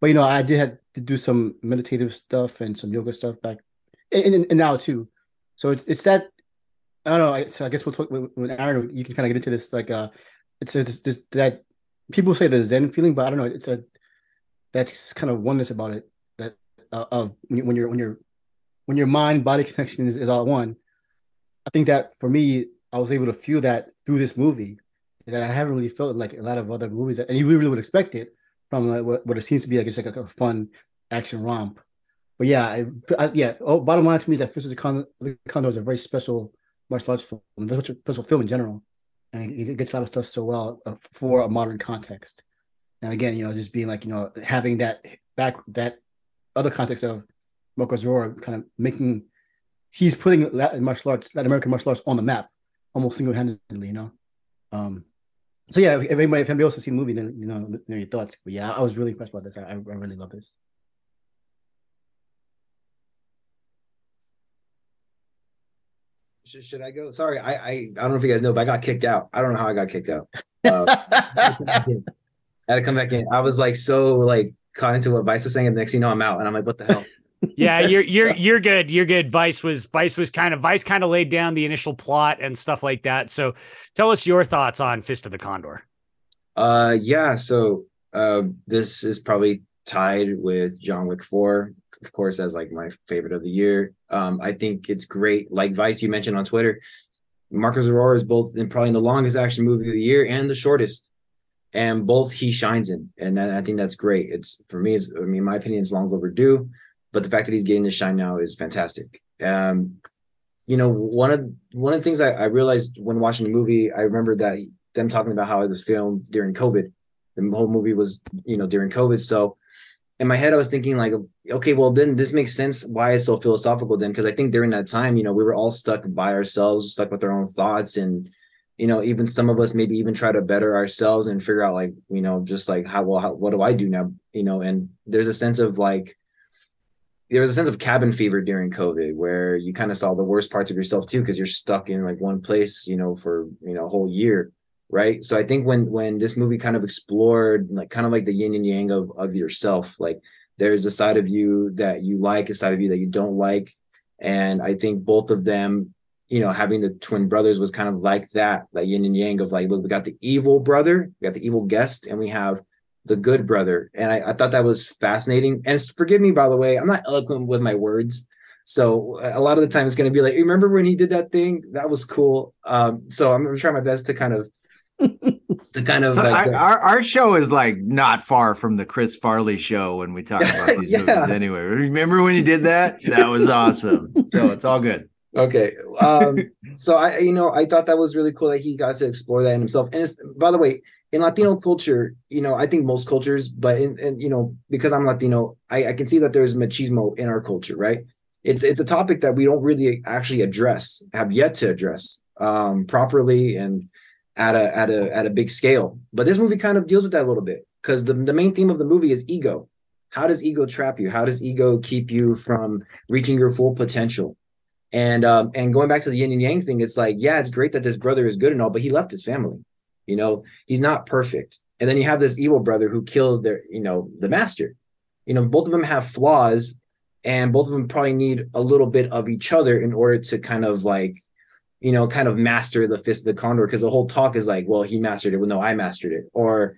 But you know, I did have to do some meditative stuff and some yoga stuff back, and, and, and now too. So it's it's that I don't know. So I guess we'll talk with Aaron. You can kind of get into this. Like, uh, it's a this, this that people say the Zen feeling, but I don't know. It's a that's kind of oneness about it. That uh, of when you're when you're when your mind body connection is, is all one. I think that for me, I was able to feel that through this movie that I haven't really felt like a lot of other movies, that, and you really would expect it from like what, what it seems to be like it's like a, a fun action romp. But yeah, I, I, yeah. Oh, bottom line to me is that Fist of the Condor, Condor is a very special martial arts film, very special film in general, and it gets a lot of stuff so well uh, for a modern context. And again, you know, just being like you know having that back that other context of Marko kind of making he's putting Latin martial arts, Latin American martial arts on the map almost single handedly. You know, um, so yeah. If anybody, if anybody else has seen the movie, then you know, know your thoughts. But yeah, I was really impressed by this. I, I really love this. Should, I go? Sorry, I, I I don't know if you guys know, but I got kicked out. I don't know how I got kicked out. Uh, I had to come back in. I was like so like caught into what Vice was saying, and the next thing you know, I'm out, and I'm like, what the hell? yeah, you're you're you're good. You're good. Vice was Vice was kind of Vice kind of laid down the initial plot and stuff like that. So tell us your thoughts on Fist of the Condor. Uh yeah, so uh, this is probably tied with John Wick 4 of course, as like my favorite of the year. Um, I think it's great. Like Vice, you mentioned on Twitter, Marko Zaror is both in probably the longest action movie of the year and the shortest, and both he shines in, and that, I think that's great. It's for me, it's I mean, my opinion, it's long overdue. but the fact that he's getting to shine now is fantastic. Um, you know, one of one of the things I, I realized when watching the movie, I remember that them talking about how it was filmed during COVID. The whole movie was, you know, during COVID. So in my head, I was thinking like, okay, well then this makes sense why it's so philosophical then, because I think during that time, you know, we were all stuck by ourselves, stuck with our own thoughts, and you know, even some of us maybe even try to better ourselves and figure out like, you know, just like how well, how, what do I do now, you know? And there's a sense of like, there was a sense of cabin fever during COVID where you kind of saw the worst parts of yourself too, because you're stuck in like one place, you know, for you know a whole year right so i think when when this movie kind of explored like kind of like the yin and yang of of yourself like there's a side of you that you like a side of you that you don't like. And i think both of them you know having the twin brothers was kind of like that like yin and yang of like look we got the evil brother we got the evil guest and we have the good brother. And i, I thought that was fascinating. And forgive me by the way i'm not eloquent with my words. So a lot of the time it's going to be like remember when he did that thing? That was cool. Um so i'm going to try my best to kind of to kind of So like, I- our our show is like not far from the Chris Farley show when we talk about these Yeah. movies. Anyway, remember when you did that? That was awesome. So it's all good. okay um so i you know i thought that was really cool that he got to explore that in himself and it's by the way in latino culture you know i think most cultures but in, in you know because i'm latino I, I can see that there's machismo in our culture right it's it's a topic that we don't really actually address have yet to address um properly and at a at a at a big scale but this movie kind of deals with that a little bit because the, the main theme of the movie is ego how does ego trap you how does ego keep you from reaching your full potential and um and going back to the yin and yang thing, it's like, yeah, it's great that this brother is good and all, but he left his family. You know, he's not perfect. And then you have this evil brother who killed their, you know, the master. You know, both of them have flaws, and both of them probably need a little bit of each other in order to kind of like, you know, kind of master the fist of the condor. Because the whole talk is like, well, he mastered it. Well, no, I mastered it. Or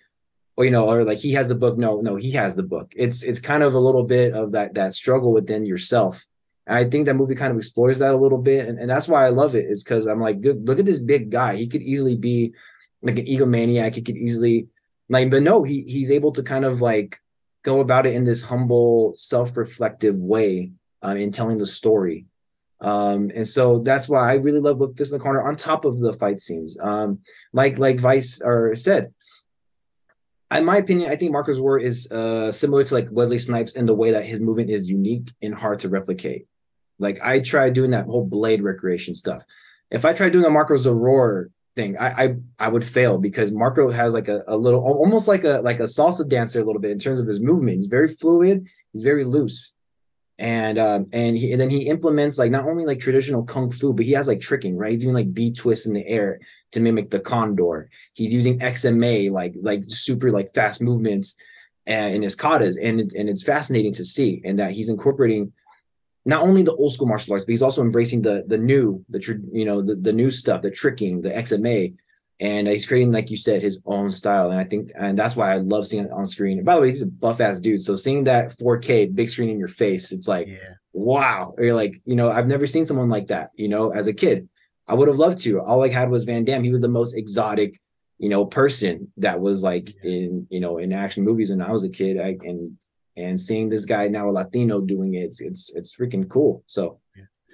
or you know, or like he has the book. No, no, he has the book. It's it's kind of a little bit of that that struggle within yourself. And I think that movie kind of explores that a little bit, and, and that's why I love it. Is because I'm like, dude, look at this big guy. He could easily be like an egomaniac. He could easily like, but no, he he's able to kind of like go about it in this humble, self-reflective way um, in telling the story. Um, and so that's why I really love Look Fist of the Condor on top of the fight scenes. Um, like like Vice or said, in my opinion, I think Marko Zaror is uh, similar to like Wesley Snipes in the way that his movement is unique and hard to replicate. Like I tried doing that whole blade recreation stuff. If I tried doing a Marko Zaror thing, I, I I would fail because Marko has like a, a little almost like a like a salsa dancer a little bit in terms of his movement. He's very fluid, he's very loose. And um and he and then he implements like not only like traditional kung fu, but he has like tricking, right? He's doing like B twists in the air to mimic the condor. He's using XMA, like like super like fast movements and in his katas, and it's and it's fascinating to see, and that he's incorporating not only the old school martial arts, but he's also embracing the the new, the you know the the new stuff, the tricking, the XMA, and he's creating, like you said, his own style. And I think, and that's why I love seeing it on screen. And by the way, he's a buff ass dude, so seeing that 4K big screen in your face, it's like Yeah. wow. Or you're like, you know, I've never seen someone like that. You know, as a kid, I would have loved to. All I had was Van Damme. He was the most exotic, you know, person that was like in, you know, in action movies when I was a kid. I and and seeing this guy now a Latino doing it, it's it's, it's freaking cool. So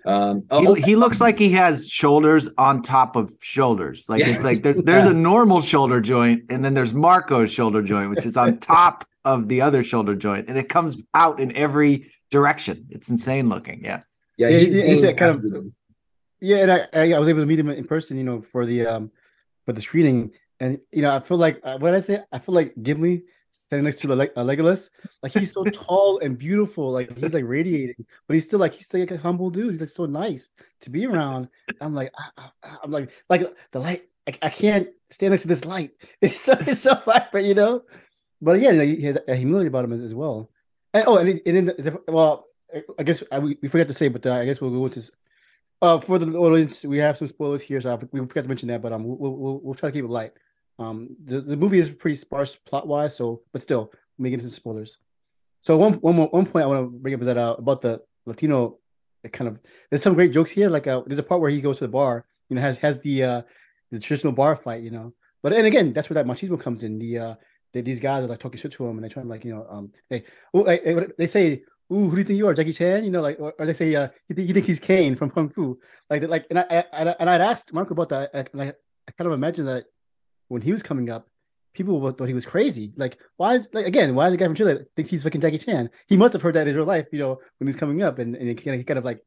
um oh, He, he looks like he has shoulders on top of shoulders. Like Yeah. it's like there, there's a normal shoulder joint, and then there's Marko's shoulder joint, which is on top of the other shoulder joint, and it comes out in every direction. It's insane looking. Yeah. yeah, Yeah, he's, he's- he's being that kind of- absolute- Yeah, and I, I I was able to meet him in person, you know, for the um for the screening, and you know, I feel like uh, what did I say? I feel like Gimli standing next to the Leg- uh, Legolas, like he's so tall and beautiful, like he's like radiating, but he's still like he's still like a humble dude. He's like so nice to be around. I'm like, I, I'm like, like the light. I, I can't stand next to this light. It's so it's so vibrant, you know. But yeah, you know, he had a humility about him as well. And oh, and, and in the, well, I guess I, we, we forgot to say, but uh, I guess we'll go into uh, for the audience, we have some spoilers here, so I, we forgot to mention that, but um, we'll, we'll we'll try to keep it light. Um, the, the movie is pretty sparse plot wise, so but still, we may get into spoilers. So one one one point I want to bring up is that uh, about the Latino kind of there's some great jokes here. Like uh, there's a part where he goes to the bar, you know, has has the uh the traditional bar fight, you know. But and again, that's where that machismo comes in. The uh, they, these guys are like talking shit to him, and they're trying to like you know um they well, they, they say "Ooh, who do you think you are, Jackie Chan?" You know, like, or, or they say, uh, he, he thinks he's Caine from Kung Fu. Like, like, and I, I and I'd asked Marko about that, and I, I kind of imagine that when he was coming up, people thought he was crazy. Like, why is like again, why is the guy from Chile thinks he's fucking Jackie Chan? He must have heard that in real life, you know, when he's coming up, and and he kind of, kind of like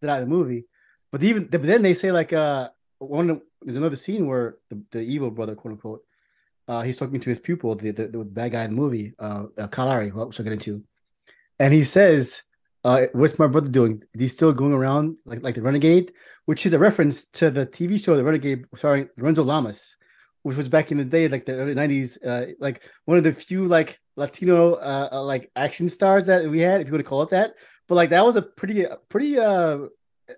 did out of the movie. But even but then they say like uh one there's another scene where the, the evil brother quote unquote uh he's talking to his pupil the the, the bad guy in the movie uh, uh Kalari which I'll get into and he says uh what's my brother doing he's still going around like like the renegade which is a reference to the TV show the renegade starring Lorenzo Lamas which was back in the day like the early 90s uh like one of the few like Latino uh, uh like action stars that we had if you want to call it that but like that was a pretty pretty uh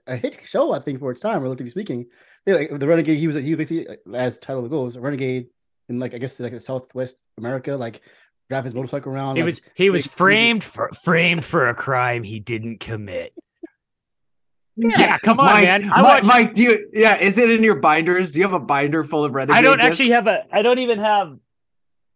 a hit show, I think, for its time, relatively speaking. Yeah, like the Renegade, he was he was basically as title goes, a renegade in like I guess like Southwest America, like drive his motorcycle around. He like, was he was like, framed for framed for a crime he didn't commit. Yeah, come on, Mike, man. I Mike, watched, Mike, do you? Yeah, is it in your binders? Do you have a binder full of Renegade? I don't discs? actually have a. I don't even have.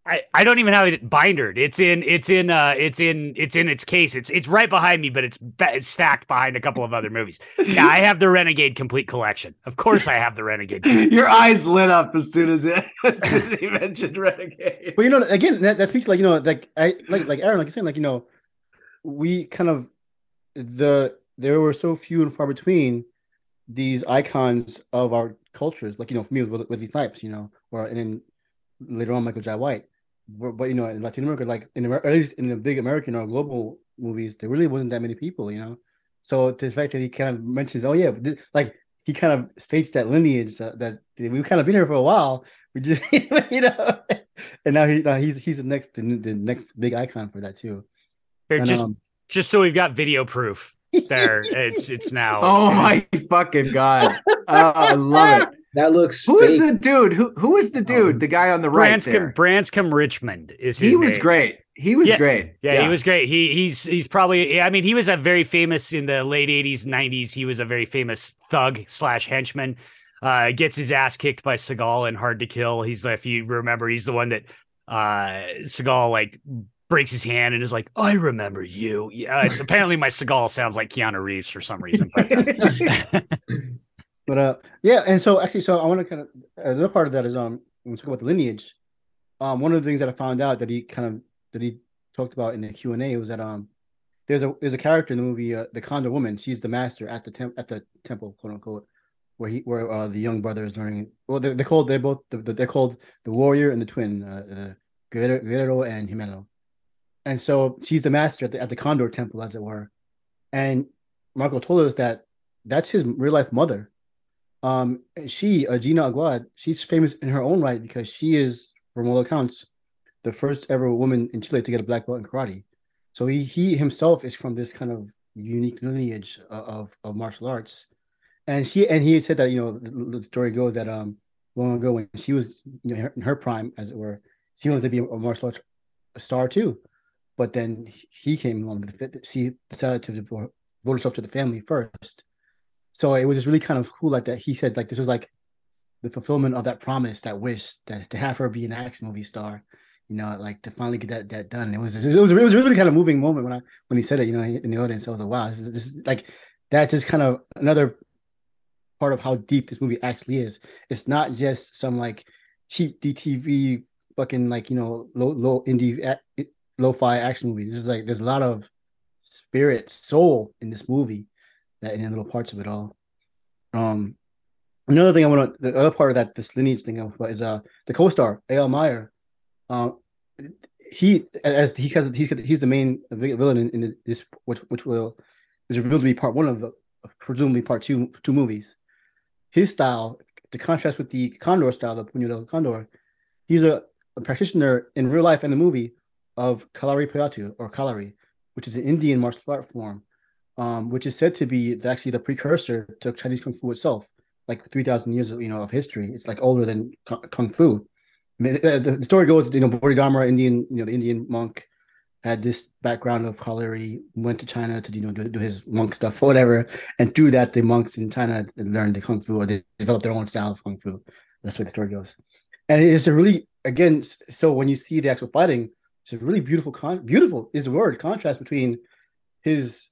I, I don't even have it bindered. It's in it's in uh it's in it's in its case. It's it's right behind me, but it's it's stacked behind a couple of other movies. Yeah, I have the Renegade complete collection. Of course, I have the Renegade. Your eyes lit up as soon as it as soon as he mentioned Renegade. But you know, again, that, that speaks like you know, like I like like Aaron, like you're saying, like you know, we kind of the there were so few and far between these icons of our cultures. Like you know, for me, with with these types, you know, or and then later on Michael Jai White. But, but you know, in Latin America, like in at least in the big American or global movies, there really wasn't that many people, you know. So the fact that he kind of mentions, oh yeah, this, like he kind of states that lineage uh, that we've kind of been here for a while. We just, you know, and now he now he's he's the next the, the next big icon for that too. Here, And, just um, just so we've got video proof. There, it's it's now. Oh my fucking god! Oh, I love it. That looks. Who is fake. the dude? Who who is the dude? The guy on the right Branscombe there. Branscombe Richmond is his He was name. great. He was Yeah. great. Yeah, he was great. He he's he's probably I mean he was a very famous in the late eighties, nineties. He was a very famous thug slash henchman. Uh, gets his ass kicked by Seagal and Hard to Kill. He's if you remember, he's the one that uh Seagal like breaks his hand and is like, I remember you. Yeah, apparently my Seagal sounds like Keanu Reeves for some reason. But But uh, yeah, and so actually, so I want to kind of another part of that is um when we talk about the lineage, um one of the things that I found out that he kind of that he talked about in the Q and A was that um there's a there's a character in the movie uh, the Condor Woman. She's the master at the temp at the temple, quote unquote, where he where uh, the young brother is learning. Well, they're, they're called they're both they're called the warrior and the twin, uh, Guerrero, Guerrero and Gemelo. And so she's the master at the at the Condor Temple, as it were. And Marko told us that that's his real life mother. Um she uh, Gina Aguad she's famous in her own right because she is from all accounts the first ever woman in Chile to get a black belt in karate. So he he himself is from this kind of unique lineage of of, of martial arts. And she and he said that you know the, the story goes that um long ago when she was you know in her prime as it were she wanted to be a martial arts star too but then he came along to she decided to devote herself to the family first. So it was just really kind of cool like that he said like this was like the fulfillment of that promise that wish that to have her be an action movie star you know like to finally get that that done. It was it was it was really kind of moving moment when i when he said it you know in the audience. I was like wow this is, this is like that just kind of another part of how deep this movie actually is. It's not just some like cheap dtv fucking like you know low low indie lo-fi action movie this is like there's a lot of spirit soul in this movie that in little parts of it all. Um, another thing I want to, the other part of that this lineage thing about is uh the co-star Eyal Meyer. Um, he as he has he's he's the main villain in, in this which which will is revealed to be part one of the presumably part two two movies. His style, to contrast with the Condor style, the Puño del Condor, he's a, a practitioner in real life and the movie of Kalaripayattu or Kalari, which is an Indian martial art form um, which is said to be actually the precursor to Chinese kung fu itself, like three thousand years of you know of history. It's like older than kung fu. I mean, the, the, story goes, you know, Bodhidharma, Indian, you know, the Indian monk, had this background of Kalari, went to China to you know do, do his monk stuff or whatever, and through that, the monks in China learned the kung fu or they developed their own style of kung fu. That's where the story goes, and it's a really again. So when you see the actual fighting, it's a really beautiful con. Beautiful is the word contrast between his,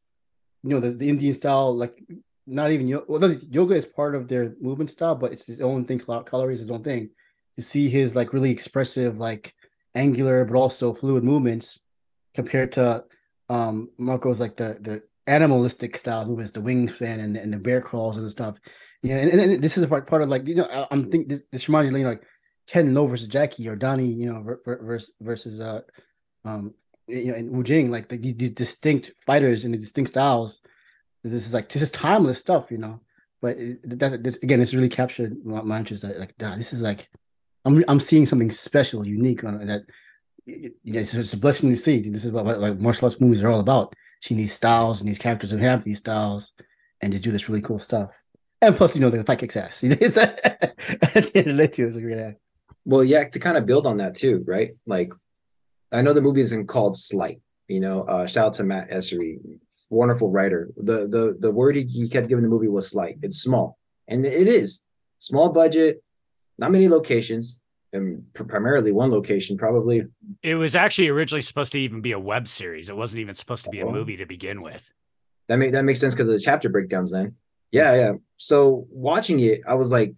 you know, the, the Indian style, like not even yoga. Well, yoga is part of their movement style, but it's his own thing. Color is his own thing. You see his like really expressive, like angular, but also fluid movements compared to um Marko's like the the animalistic style movements, the wingspan and the, and the bear crawls and stuff. You know, and, and, this is a part, part of like you know I, am thinking this, this reminds me like Ken Lo versus Jackie or Donnie, you know, versus versus uh um you know and Wu Jing like the, these distinct fighters and these distinct styles. This is like this is timeless stuff, you know. But it, that this again, it's really captured my, my interest. That like, nah, this is like, I'm I'm seeing something special, unique on that. You know, it's, it's a blessing to see. This is what, what like martial arts movies are all about seeing these styles and these characters who have these styles and just do this really cool stuff. And plus, you know, the fight kicks ass. at the end of the day, too, it's a great act. Well, yeah, to kind of build on that too, right? Like, I know the movie isn't called Slight. You know, uh, shout out to Matt Essery, wonderful writer. The the the word he, he kept giving the movie was slight. It's small, and it is small budget, not many locations, and primarily one location, probably. It was actually originally supposed to even be a web series. It wasn't even supposed to be a oh. movie to begin with. That make that makes sense because of the chapter breakdowns. Then, yeah, yeah. So watching it, I was like,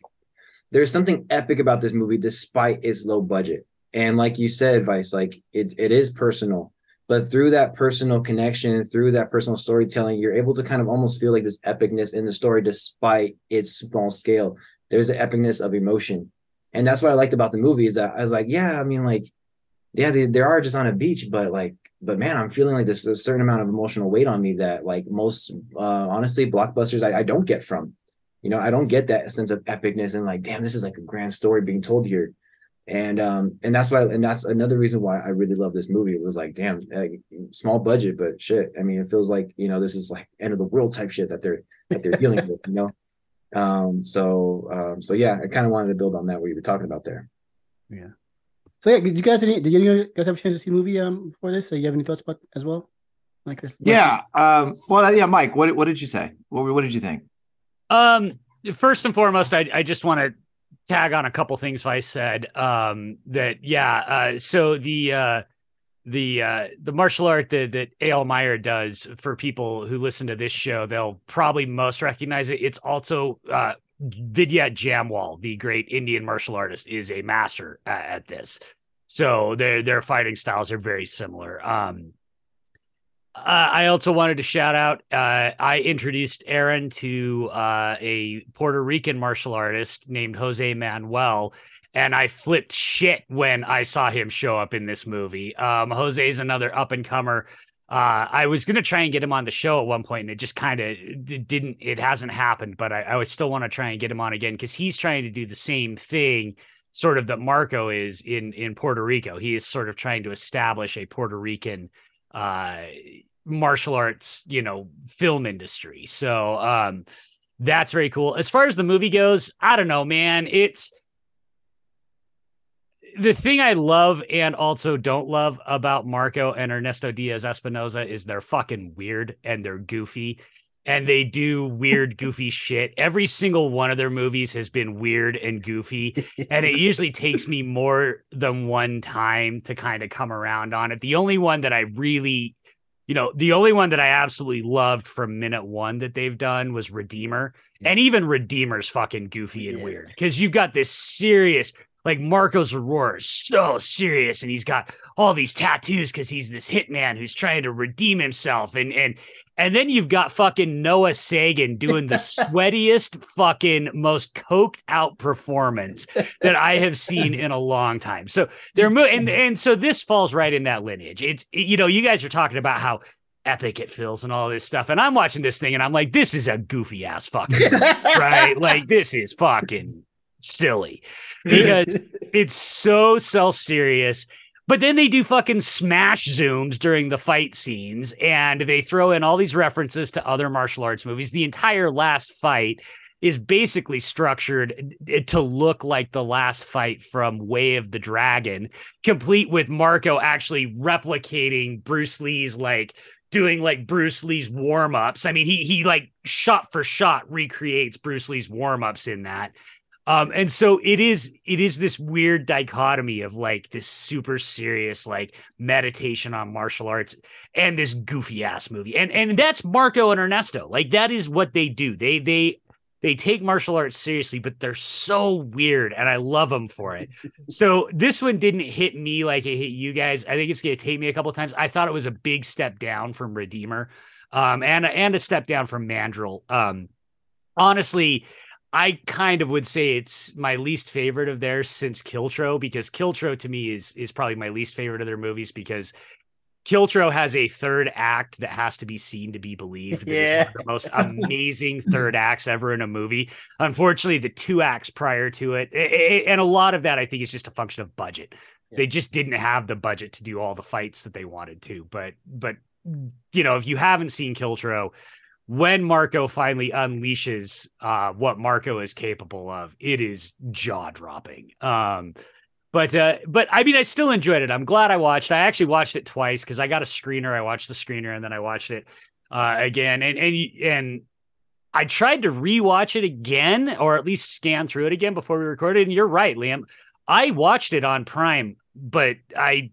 "There's something epic about this movie, despite its low budget." And like you said, Vice, like it it is personal, but through that personal connection, through that personal storytelling, you're able to kind of almost feel like this epicness in the story, despite its small scale. There's an epicness of emotion and that's what I liked about the movie is that I was like, yeah, I mean, like, yeah, they, they are just on a beach, but like, but man, I'm feeling like there's a certain amount of emotional weight on me that like most, uh, honestly, blockbusters I, I don't get from. You know, I don't get that sense of epicness and like, damn, this is like a grand story being told here. And um, and that's why, and that's another reason why I really love this movie. It was like, damn, like, small budget, but shit. I mean, it feels like you know, this is like end of the world type shit that they're that they're dealing with. You know, um, so um, so yeah, I kind of wanted to build on that what you were talking about there. Yeah. So yeah, did you guys any, did you guys have a chance to see the movie um before this? So you have any thoughts about as well? Like yeah. Um. Well, yeah, Mike. What what did you say? What what did you think? Um. First and foremost, I I just want to tag on a couple things I said. Um. That yeah. Uh. So the uh the uh, the martial art that that Eyal Meyer does for people who listen to this show, they'll probably most recognize it. It's also uh, Vidyut Jammwal, the great Indian martial artist, is a master at, at this. So their their fighting styles are very similar. Um, uh, I also wanted to shout out. Uh, I introduced Aaron to uh, a Puerto Rican martial artist named Jose Manuel, and I flipped shit when I saw him show up in this movie. Um, Jose is another up and comer. Uh, I was gonna try and get him on the show at one point, and it just kind of didn't. It hasn't happened, but I, I would still want to try and get him on again because he's trying to do the same thing, sort of that Marko is in in Puerto Rico. He is sort of trying to establish a Puerto Rican uh, martial arts, you know, film industry. So um, that's very cool. As far as the movie goes, I don't know, man. It's the thing I love and also don't love about Marko and Ernesto Diaz Espinoza is they're fucking weird and they're goofy and they do weird, goofy shit. Every single one of their movies has been weird and goofy. And it usually takes me more than one time to kind of come around on it. The only one that I really, you know, the only one that I absolutely loved from minute one that they've done was Redeemer. And even Redeemer's fucking goofy and yeah. weird because you've got this serious like Marko Zaror is so serious and he's got all these tattoos because he's this hitman who's trying to redeem himself. And and and then you've got fucking Noah Segan doing the sweatiest, fucking most coked out performance that I have seen in a long time. So they're mo- and and so this falls right in that lineage. It's you know, you guys are talking about how epic it feels and all this stuff. And I'm watching this thing and I'm like, this is a goofy ass fucking right? Like this is fucking silly because it's so self serious. But then they do fucking smash zooms during the fight scenes and they throw in all these references to other martial arts movies. The entire last fight is basically structured eh, eh, to look like the last fight from Way of the Dragon, complete with Marko actually replicating Bruce Lee's like doing like Bruce Lee's warm-ups. I mean, he he like shot for shot recreates Bruce Lee's warm-ups in that. Um, and so it is it is this weird dichotomy of like this super serious like meditation on martial arts and this goofy ass movie. And and that's Marko and Ernesto. Like that is what they do. They they they take martial arts seriously, but they're so weird, and I love them for it. so this one didn't hit me like it hit you guys. I think it's gonna take me a couple times. I thought it was a big step down from Redeemer, um, and and a step down from Mandrill. Um, honestly, I kind of would say it's my least favorite of theirs since Kiltro because Kiltro to me is is probably my least favorite of their movies because Kiltro has a third act that has to be seen to be believed. Yeah. the most amazing third acts ever in a movie. Unfortunately, the two acts prior to it, and a lot of that I think is just a function of budget. Yeah. They just didn't have the budget to do all the fights that they wanted to. But but you know, if you haven't seen Kiltro, when Marko finally unleashes uh, what Marko is capable of, it is jaw dropping. Um, but uh, but I mean, I still enjoyed it. I'm glad I watched. I actually watched it twice because I got a screener. I watched the screener and then I watched it uh, again. And and and I tried to rewatch it again, or at least scan through it again before we recorded. And you're right, Liam. I watched it on Prime, but I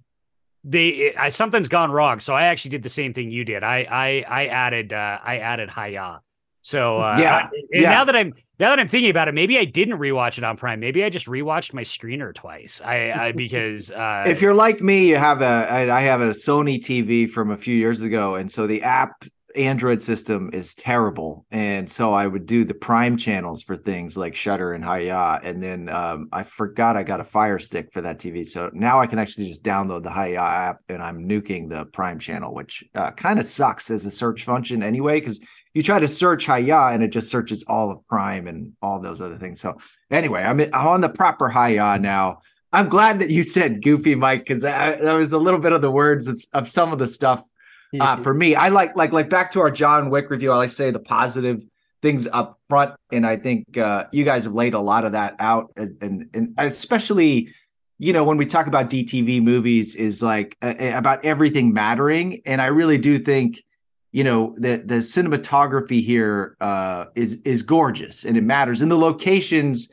they I, something's gone wrong. So I actually did the same thing you did. I I I added uh, I added Hiya. So uh, Yeah, I- and yeah. now that I'm now that I'm thinking about it, maybe I didn't rewatch it on Prime. Maybe I just rewatched my screener twice. I, I because uh, if you're like me, you have a I have a Sony TV from a few years ago, and so the app Android system is terrible, and so I would do the Prime channels for things like Shudder and Hiya, and then um, I forgot I got a Fire Stick for that TV, so now I can actually just download the Hiya app, and I'm nuking the Prime channel, which uh, kind of sucks as a search function anyway, because you try to search Hiya and it just searches all of Prime and all those other things. So anyway, I'm, on the proper Hiya now. I'm glad that you said goofy, Mike, because there was a little bit of the words of, of some of the stuff uh, for me. I like like like back to our John Wick review. I like to say the positive things up front, and I think uh, you guys have laid a lot of that out, and and, and especially you know when we talk about DTV movies is like uh, about everything mattering, and I really do think you know the the cinematography here uh, is is gorgeous and it matters, and the locations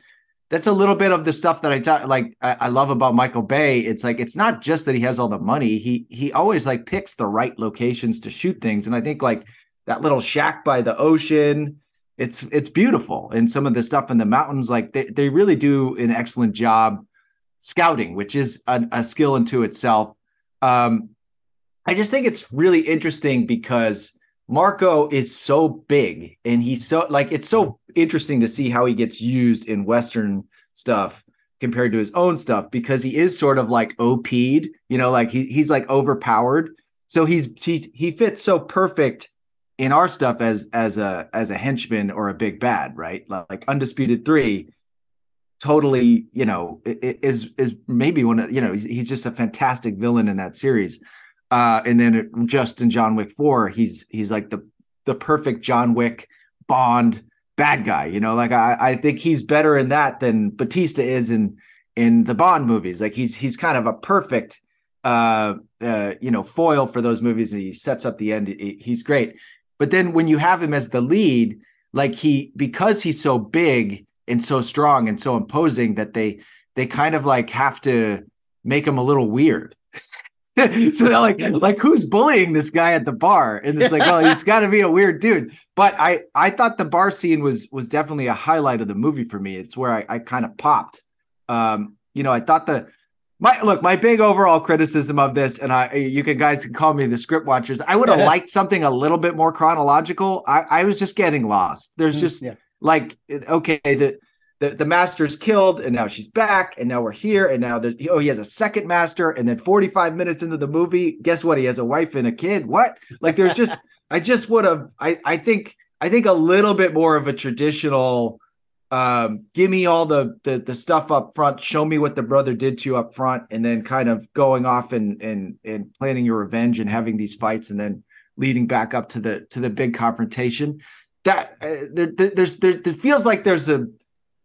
that's a little bit of the stuff that I talk like I, I love about Michael Bay. It's like it's not just that he has all the money. He he always like picks the right locations to shoot things. And I think like that little shack by the ocean, it's it's beautiful. And some of the stuff in the mountains, like they, they really do an excellent job scouting, which is a, a skill into itself. Um, I just think it's really interesting because Marko is so big and he's so like it's so interesting to see how he gets used in Western stuff compared to his own stuff because he is sort of like OP'd, you know, like he, he's like overpowered. So he's he he fits so perfect in our stuff as as a as a henchman or a big bad, right? Like Undisputed Three, totally, you know, is is maybe one of you know he's, he's just a fantastic villain in that series. Uh, and then just in John Wick Four, he's he's like the the perfect John Wick Bond bad guy. You know, like I I think he's better in that than Batista is in in the Bond movies. Like he's he's kind of a perfect uh uh you know foil for those movies and he sets up the end he's great but then when you have him as the lead like he because he's so big and so strong and so imposing that they they kind of like have to make him a little weird so they're like like who's bullying this guy at the bar? And it's like well, he's got to be a weird dude. But i i thought the bar scene was was definitely a highlight of the movie for me. It's where i, I kind of popped. Um you know i thought the my look my big overall criticism of this and i you can guys can call me the script watchers i would have liked something a little bit more chronological. I i was just getting lost. There's just yeah. like okay the the, the master's killed and now she's back and now we're here and now there's oh he has a second master and then 45 minutes into the movie guess what? He has a wife and a kid. What? Like there's just i just would have i i think i think a little bit more of a traditional um give me all the, the the stuff up front show me what the brother did to you up front and then kind of going off and and and planning your revenge and having these fights and then leading back up to the to the big confrontation. That uh, there, there there's there it feels like there's a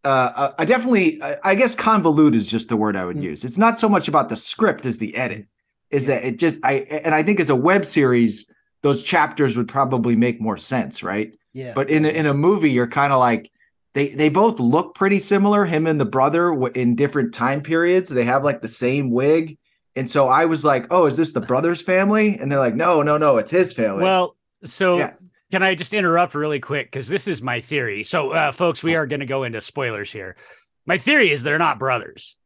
uh, I definitely, I I guess convoluted is just the word I would Mm. use. It's not so much about the script as the edit. Is that it just I and I think as a web series, those chapters would probably make more sense, right? Yeah. But in a, in a movie, you're kind of like they they both look pretty similar. Him and the brother in different time periods. They have like the same wig, and so I was like, "Oh, is this the brother's family?" And they're like, "No, no, no, it's his family." Well, so Yeah. Can I just interrupt really quick because this is my theory. So, uh, folks, we are going to go into spoilers here. My theory is they're not brothers.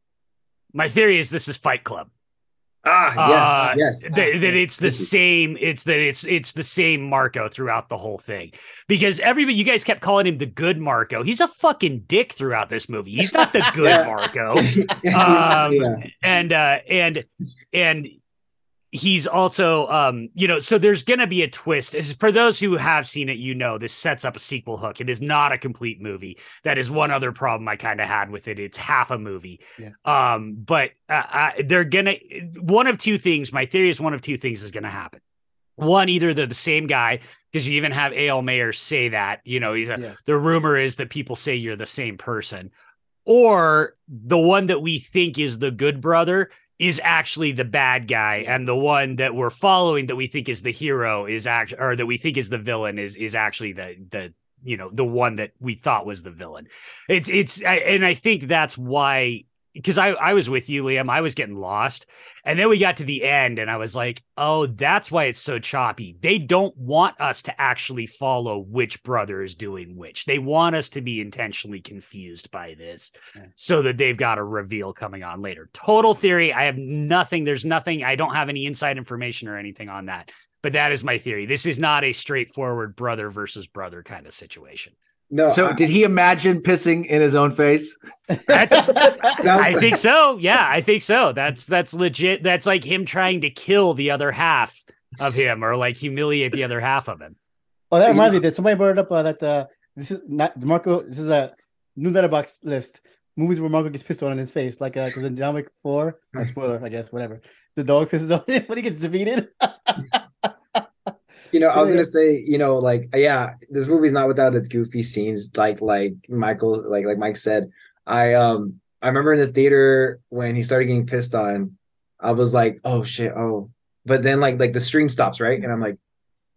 My theory is this is Fight Club. Ah, Uh, yes, yes. that, that it's the same it's that it's it's the same marko throughout the whole thing because everybody you guys kept calling him the good marko he's a fucking dick throughout this movie he's not the good Yeah. marko um Yeah. and uh and and he's also um you know so there's gonna be a twist. For those who have seen it you know this sets up a sequel hook. It is not a complete movie. That is one other problem i kind of had with it. It's half a movie. Yeah. um but uh, uh, they're gonna one of two things my theory is one of two things is gonna happen. One either they're the same guy because you even have Eyal Meyer say that you know he's a, Yeah. the rumor is that people say you're the same person. Or the one that we think is the good brother is actually the bad guy and the one that we're following that we think is the hero is act or that we think is the villain is is actually the the you know the one that we thought was the villain. It's it's I, and i think that's why because I, I was with you, Liam. I was getting lost. And then we got to the end, and I was like, oh, that's why it's so choppy. They don't want us to actually follow which brother is doing which. They want us to be intentionally confused by this Yeah. so that they've got a reveal coming on later. Total theory. I have nothing. There's nothing. I don't have any inside information or anything on that. But that is my theory. This is not a straightforward brother versus brother kind of situation. No, so I- did he imagine pissing in his own face? That's that I think so. Yeah, I think so. That's that's legit. That's like him trying to kill the other half of him or like humiliate the other half of him. Oh, that You reminds know- me that somebody brought it up uh, that uh, this is not Marko. This is a new Letterboxd list movies where Marko gets pissed on in his face, like uh, because in John Wick Four, uh, spoiler, I guess, whatever. The dog pisses on him when he gets defeated. You know, I was gonna say, you know, like yeah, this movie's not without its goofy scenes, like like Michael, like like Mike said. I um I remember in the theater when he started getting pissed on, I was like, oh shit, oh. But then like like the stream stops, right? And I'm like,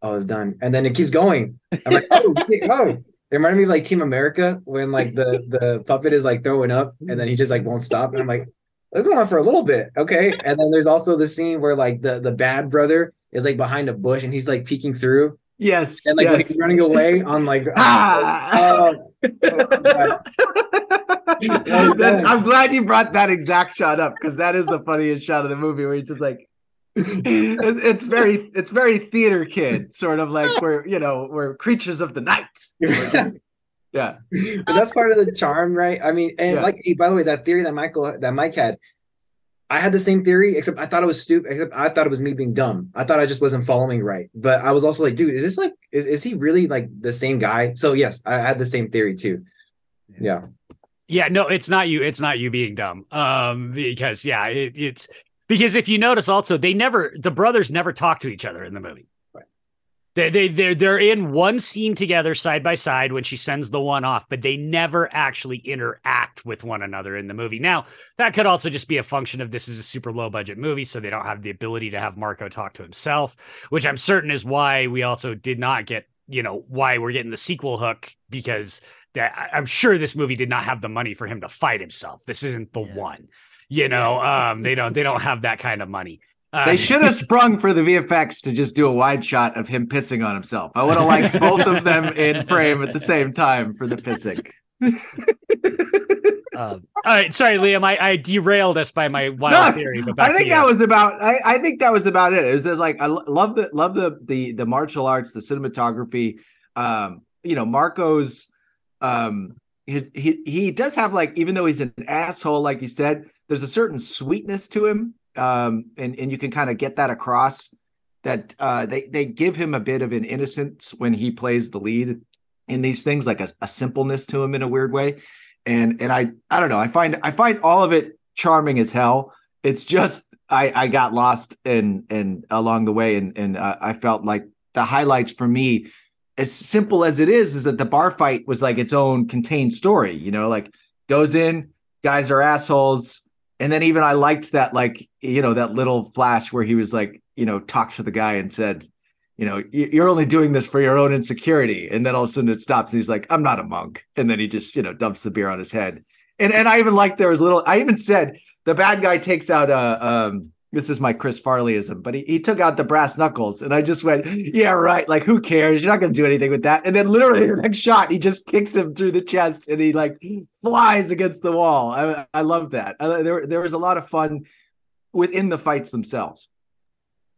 oh, it's done. And then it keeps going. I'm like, oh, oh. It reminded me of like Team America when like the the puppet is like throwing up and then he just like won't stop. And I'm like, let's go on for a little bit. Okay. And then there's also the scene where like the the bad brother is like behind a bush and he's like peeking through Yes. and like when he's running away on like Ah. oh, That- I'm glad you brought that exact shot up because that is the funniest shot of the movie where he's just like it's very it's very theater kid sort of like we're you know we're creatures of the night just- yeah but that's part of the charm, right? I mean, and Yeah. like by the way, that theory that Michael that Mike had, I had the same theory, except I thought it was stupid, except I thought it was me being dumb. I thought I just wasn't following right. But I was also like, dude, is this like is, is he really like the same guy? So yes, I had the same theory too. Yeah. Yeah, no, it's not you. It's not you being dumb. Um, because yeah, it, it's because if you notice also, they never the brothers never talk to each other in the movie. Right. They they they're they're in one scene together side by side when she sends the one off, but they never actually interact with one another in the movie. Now, that could also just be a function of this is a super low budget movie, so they don't have the ability to have Marko talk to himself, which I'm certain is why we also did not get, you know, why we're getting the sequel hook because that I'm sure this movie did not have the money for him to fight himself. This isn't the Yeah. one. You know, um, they don't they don't have that kind of money. Uh, they should have sprung for the VFX to just do a wide shot of him pissing on himself I would have liked both of them in frame at the same time for the pissing Um, all right, sorry, Liam. I, I derailed us by my wild No, theory, but I think that you. was about. I, I think that was about it. It was like I love the love the the the martial arts, the cinematography. Um, you know, Marko's. Um, his, he he does have like even though he's an asshole, like you said, there's a certain sweetness to him. Um, and and you can kind of get that across. That uh, they they give him a bit of an innocence when he plays the lead in these things, like a, a simpleness to him in a weird way. And and I I don't know. I find I find all of it charming as hell. It's just I I got lost and and along the way, and and uh, I felt like the highlights for me, as simple as it is, is that the bar fight was like its own contained story. You know, like goes in, guys are assholes, and then even I liked that like you know that little flash where he was like you know talked to the guy and said, you know, you're only doing this for your own insecurity. And then all of a sudden it stops. And he's like, I'm not a monk. And then he just, you know, dumps the beer on his head. And and I even like there was little, I even said the bad guy takes out a, um, this is my Chris Farleyism, but he, he took out the brass knuckles. And I just went, yeah, right. Like, who cares? You're not going to do anything with that. And then literally the next shot, he just kicks him through the chest and he like flies against the wall. I, I love that. I, there, there was a lot of fun within the fights themselves.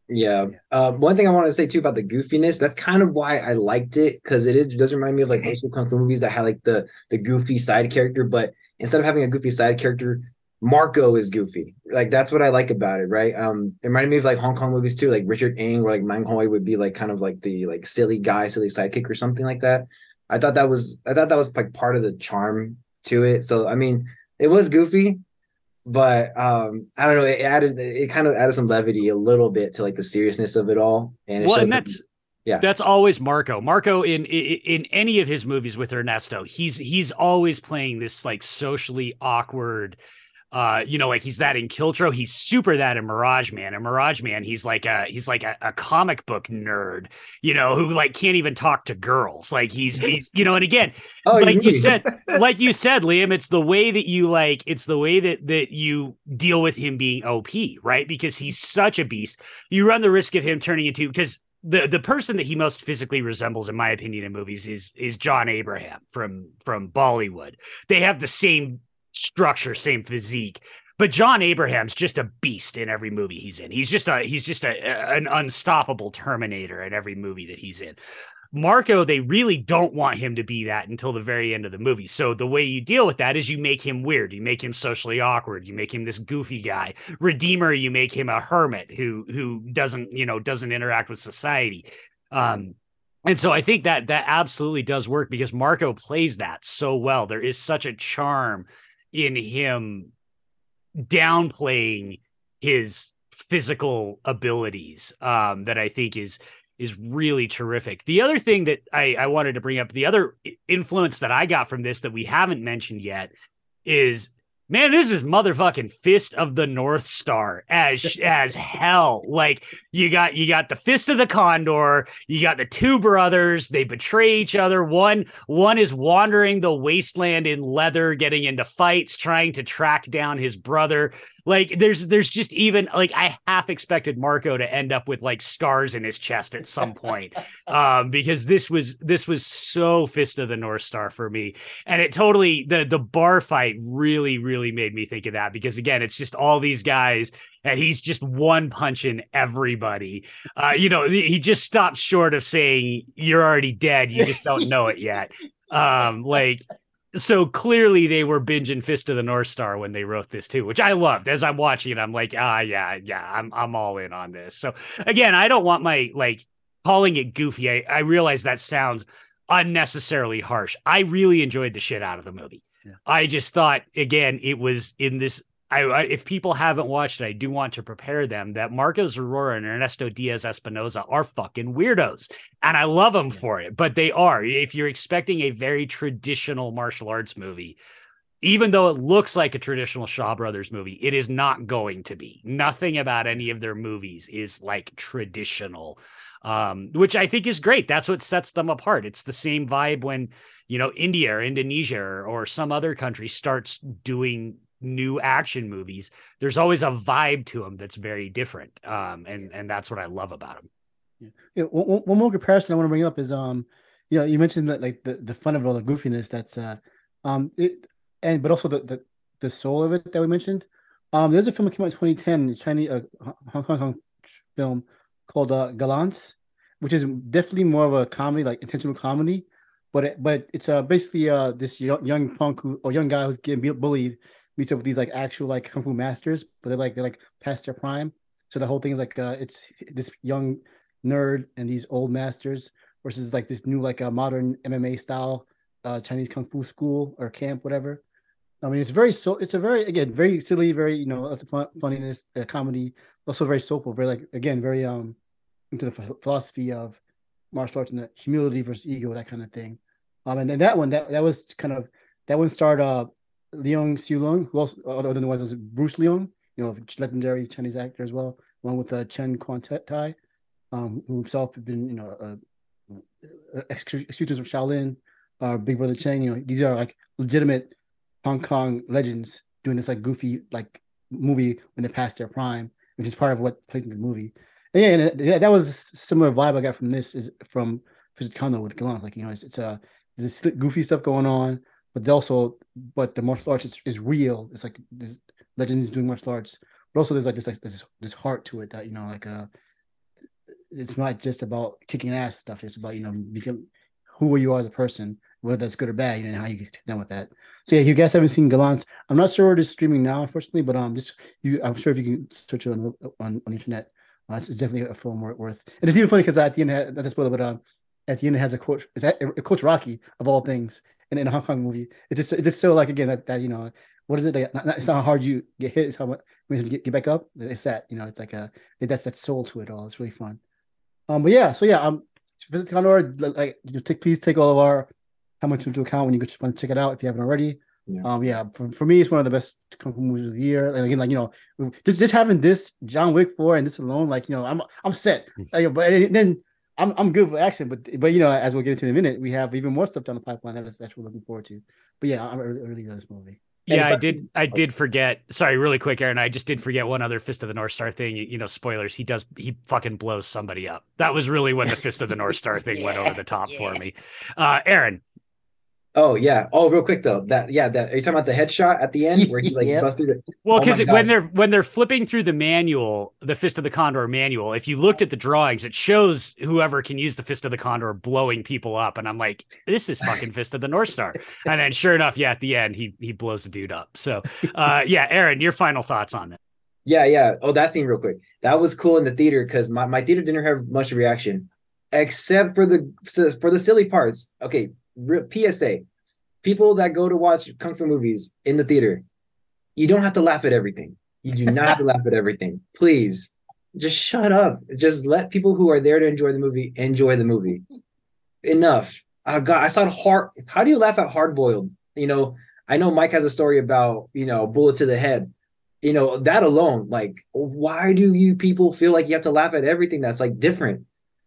Yeah. Uh, one thing I want to say too about the goofiness, that's kind of why I liked it because it is it does remind me of like most kung fu movies that had like the the goofy side character, but instead of having a goofy side character, Marko is goofy. Like that's what I like about it, right? Um, it reminded me of like Hong Kong movies too, like Richard Ng, where like Mang Hoi would be like kind of like the like silly guy, silly sidekick or something like that. I thought that was I thought that was like part of the charm to it. So I mean, it was goofy, but um, I don't know. It added it kind of added some levity a little bit to like the seriousness of it all. And it well, and that, that's yeah, that's always Marko. Marko in, in in any of his movies with Ernesto, he's he's always playing this like socially awkward uh, you know, like he's that in Kiltro. He's super that in Mirage Man. And Mirage Man, he's like a he's like a, a, comic book nerd, you know, who like can't even talk to girls. Like he's he's you know, and again, oh, like you said, like you said, Liam, it's the way that you like, it's the way that that you deal with him being OP, right? Because he's such a beast. You run the risk of him turning into because the the person that he most physically resembles, in my opinion, in movies is is John Abraham from from Bollywood. They have the same structure, same physique. But John Abraham's just a beast in every movie he's in. He's just a he's just a, an unstoppable Terminator in every movie that he's in. Marko, they really don't want him to be that until the very end of the movie. So the way you deal with that is you make him weird. You make him socially awkward. You make him this goofy guy. Redeemer, you make him a hermit who who doesn't, you know, doesn't interact with society. Um, and so I think that that absolutely does work because Marko plays that so well. There is such a charm in him downplaying his physical abilities um, that I think is is really terrific. The other thing that I, I wanted to bring up, the other influence that I got from this that we haven't mentioned yet is man, this is motherfucking fist of the North Star as as hell. Like you got you got the fist of the Condor, you got the two brothers. They betray each other. One one is wandering the wasteland in leather, getting into fights, trying to track down his brother. Like there's there's just even like I half expected Marko to end up with like scars in his chest at some point. um because this was this was so fist of the North Star for me. And it totally the the bar fight really really made me think of that because again it's just all these guys and he's just one punching everybody. Uh, you know, he just stops short of saying you're already dead. You just don't know it yet. Um, like so clearly they were binging Fist of the North Star when they wrote this too, which I loved. As I'm watching it, I'm like, ah, yeah, yeah, I'm I'm all in on this. So again, I don't want my like calling it goofy. I, I realize that sounds unnecessarily harsh. I really enjoyed the shit out of the movie. Yeah. I just thought again, it was in this I, I, if people haven't watched it, I do want to prepare them that Marko Zaror and Ernesto Diaz Espinoza are fucking weirdos, and I love them yeah. for it. But they are. If you're expecting a very traditional martial arts movie, even though it looks like a traditional Shaw Brothers movie, it is not going to be. Nothing about any of their movies is like traditional, um, which I think is great. That's what sets them apart. It's the same vibe when you know India or Indonesia or, or some other country starts doing new action movies there's always a vibe to them that's very different um and and that's what i love about them yeah, yeah one, one more comparison i want to bring up is um you know you mentioned that like the, the fun of all the goofiness that's uh um it and but also the, the the soul of it that we mentioned. Um there's a film that came out in 2010 chinese uh, hong kong film called uh gallants which is definitely more of a comedy like intentional comedy but it, but it's uh basically uh this young, young punk who, or young guy who's getting bullied meets up with these like actual like kung fu masters, but they're like they're like past their prime. So the whole thing is like uh, it's this young nerd and these old masters versus like this new like a uh, modern MMA style uh, Chinese kung fu school or camp, whatever. I mean, it's very so. It's a very again very silly, very you know, lots of fun, funniness, uh, comedy, also very soulful, very like again very um into the philosophy of martial arts and the humility versus ego, that kind of thing. Um, and then that one that that was kind of that one starred uh Leung Siu Lung, who also other than the ones Bruce Leung, you know, legendary Chinese actor as well, along with uh, Chen Kuan Tai. um, who himself had been, you know, uh, executions of Shaolin, uh, Big Brother Cheng. You know, these are like legitimate Hong Kong legends doing this like goofy like movie when they passed their prime, which is part of what plays in the movie. And yeah, and that was similar vibe I got from this is from Fist Kondo with Galant. Like you know, it's, it's a uh, there's this goofy stuff going on, but also but the martial arts is, is real. It's like this legends doing martial arts, but also there's like this like this this heart to it that you know like uh it's not just about kicking ass stuff. It's about you know become who you are as a person, whether that's good or bad, you know, how you get done with that. So yeah, you guys haven't seen Gallants. I'm not sure it is streaming now, unfortunately, but um, just you, I'm sure if you can search it on on, on the internet, uh, it's, it's, definitely a film worth. And it's even funny because at the end, to spoil it, but um, at the end it has a quote. Is that a Coach Rocky of all things, and in a Hong Kong movie, it's just it's just so like again that, that you know what is it? That, not, it's not how hard you get hit; it's how much you get, get back up. It's that you know, it's like a that's that soul to it all. It's really fun. Um, but yeah, so yeah, um, visit Condor. Like, you take please take all of our how much into account when you want to check it out if you haven't already. Yeah. Um, yeah, for, for me, it's one of the best kung fu movies of the year. And again, like you know, just just having this John Wick four and this alone, like you know, I'm I'm set. Hmm. Like, but then I'm I'm good for action, but but you know, as we'll get into in a minute, we have even more stuff down the pipeline that's, that's we're looking forward to. But yeah, I'm really, really this movie. Yeah, I did. I did forget. Sorry, really quick, Aaron. I just did forget one other Fist of the North Star thing. You know, spoilers. He does. He fucking blows somebody up. That was really when the Fist of the North Star thing yeah, went over the top yeah. for me. Uh, Aaron, Oh yeah. Oh, real quick though. That yeah. That are you talking about the headshot at the end where he like yep. busts through the? Well, because oh when they're when they're flipping through the manual, the Fist of the Condor manual, if you looked at the drawings, it shows whoever can use the Fist of the Condor blowing people up, and I'm like, this is fucking Fist of the North Star. and then sure enough, yeah, at the end, he he blows a dude up. So, uh, yeah, Aaron, your final thoughts on it? Yeah, yeah. Oh, that scene real quick. That was cool in the theater because my, my theater didn't have much reaction, except for the for the silly parts. Okay, PSA people that go to watch kung fu movies in the theater, you don't have to laugh at everything. You do not have to laugh at everything. Please, just shut up. Just let people who are there to enjoy the movie enjoy the movie. Enough. Oh God, I saw hard. How do you laugh at hard boiled? You know, I know Mike has a story about you know bullet to the head. You know that alone. Like, why do you people feel like you have to laugh at everything that's like different?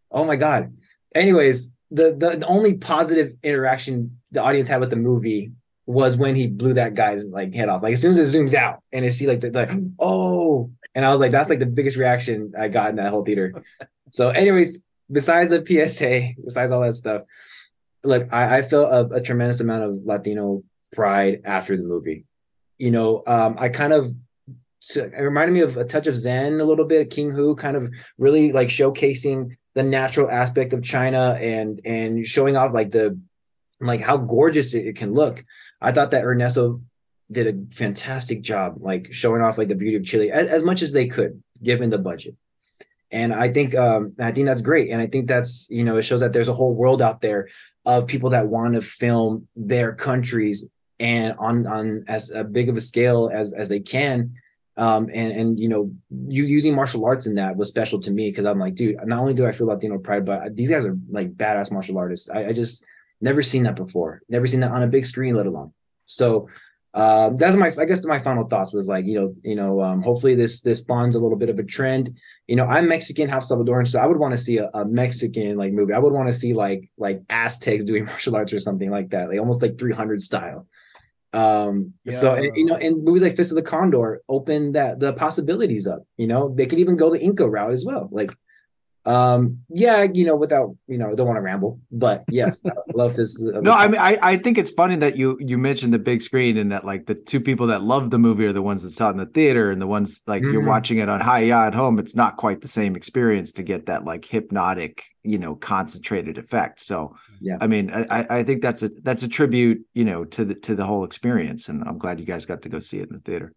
Oh my God. Anyways, the the, the only positive interaction the audience had with the movie was when he blew that guy's like head off. Like as soon as it zooms out and it's see like the, like oh, and I was like, that's like the biggest reaction I got in that whole theater. so, anyways, besides the PSA, besides all that stuff, look, I, I felt a, a, tremendous amount of Latino pride after the movie. You know, um, I kind of it reminded me of a touch of Zen a little bit, King Hu, kind of really like showcasing the natural aspect of China and and showing off like the like how gorgeous it, it can look. I thought that Ernesto did a fantastic job, like showing off like the beauty of Chile as, as much as they could, given the budget. And I think um, I think that's great. And I think that's you know it shows that there's a whole world out there of people that want to film their countries and on on as a big of a scale as as they can um, and and you know, you using martial arts in that was special to me because I'm like, dude, not only do I feel Latino pride, but these guys are like badass martial artists. I, I just never seen that before, never seen that on a big screen, let alone. So uh, that's my, I guess my final thoughts was like, you know, you know, um, hopefully this this spawns a little bit of a trend. You know, I'm Mexican, half Salvadoran, so I would want to see a, a Mexican like movie. I would want to see like like Aztecs doing martial arts or something like that, like almost like 300 style. Um, yeah. so and, you know, and movies like Fist of the Condor open that the possibilities up. You know, they could even go the Inca route as well. Like, um, yeah, you know, without you know, don't want to ramble, but yes, I love this. no, I mean, I I think it's funny that you you mentioned the big screen and that like the two people that love the movie are the ones that saw it in the theater and the ones like mm-hmm. you're watching it on Hi-YAH at home. It's not quite the same experience to get that like hypnotic you know concentrated effect. So yeah. I mean i i think that's a that's a tribute you know to the to the whole experience and i'm glad you guys got to go see it in the theater.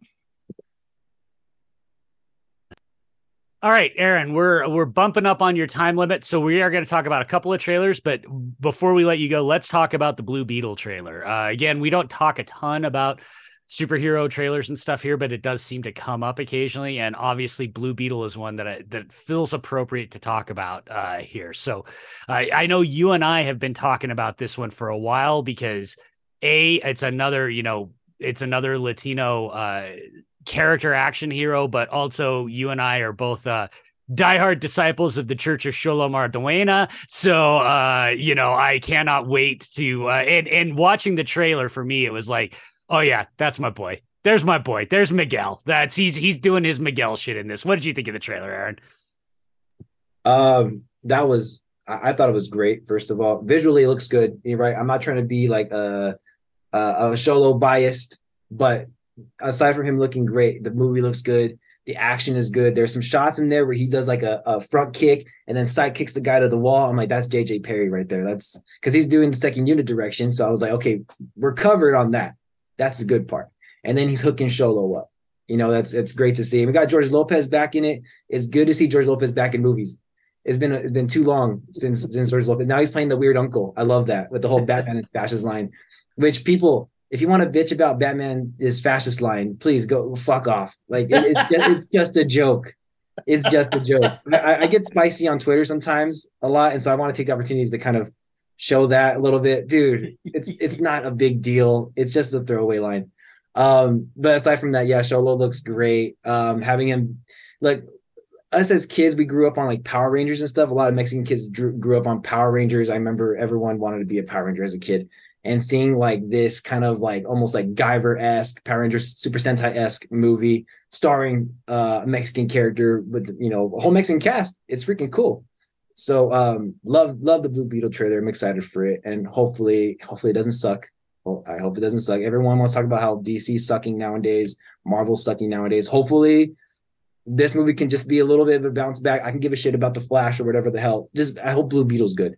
All right aaron we're we're bumping up on your time limit so we are going to talk about a couple of trailers but before we let you go let's talk about the blue beetle trailer. Uh, again we don't talk a ton about superhero trailers and stuff here, but it does seem to come up occasionally. And obviously, Blue Beetle is one that I, that feels appropriate to talk about uh, here. So I, I know you and I have been talking about this one for a while because a it's another you know it's another Latino uh, character action hero, but also you and I are both uh, diehard disciples of the Church of Xolo Maridueña. So, uh, you know, I cannot wait to, uh, and, and watching the trailer for me, it was like, oh yeah, that's my boy. There's my boy. There's Miguel. That's he's, he's doing his Miguel shit in this. What did you think of the trailer, Aaron? Um, that was, I, I thought it was great. First of all, visually it looks good. You're right. I'm not trying to be like a, a, a Xolo biased, but aside from him looking great, the movie looks good the action is good. There's some shots in there where he does like a, a front kick and then side kicks the guy to the wall. I'm like, that's JJ Perry right there. That's because he's doing the second unit direction. So I was like, okay, we're covered on that. That's the good part. And then he's hooking Xolo up. You know, that's it's great to see. we got George Lopez back in it. It's good to see George Lopez back in movies. It's been it's been too long since since George Lopez. Now he's playing the weird uncle. I love that with the whole Batman and fascist line, which people if you want to bitch about Batman is fascist line, please go fuck off. Like it, it's, just, it's just a joke. It's just a joke. I, I, get spicy on Twitter sometimes a lot, and so I want to take the opportunity to kind of show that a little bit, dude. It's it's not a big deal. It's just a throwaway line. Um, but aside from that, yeah, Xolo looks great. Um, having him like us as kids, we grew up on like Power Rangers and stuff. A lot of Mexican kids drew, grew up on Power Rangers. I remember everyone wanted to be a Power Ranger as a kid and seeing like this kind of like almost like Guyver esque Power Rangers Super Sentai esque movie starring uh, a Mexican character with you know a whole Mexican cast. It's freaking cool. So um, love love the Blue Beetle trailer. I'm excited for it, and hopefully hopefully it doesn't suck. Well, I hope it doesn't suck. Everyone wants to talk about how DC sucking nowadays, Marvel sucking nowadays. Hopefully this movie can just be a little bit of a bounce back. I can give a shit about the Flash or whatever the hell. Just I hope Blue Beetle's good.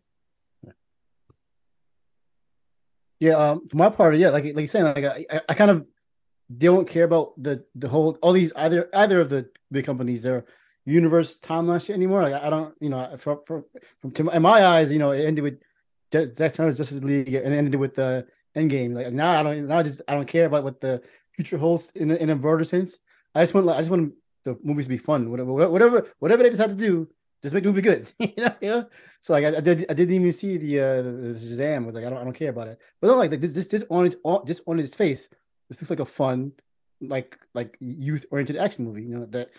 Yeah, um, for my part, yeah, like like you're saying, like I, I kind of don't care about the the whole all these either either of the big companies their universe timeline anymore. Like I don't, you know, from from, from to, in my eyes, you know, it ended with Zack Snyder's Justice League and ended with the Endgame. Like now, I don't now I just I don't care about what the future holds in in a broader sense. I just want like I just want the movies to be fun. Whatever whatever whatever they decide to do, just make the movie good. you know, know? So like I, I, did I didn't even see the uh the, Shazam. Was like I don't I don't care about it. But then like this this on its on just on its face, this looks like a fun, like like youth oriented action movie. You know that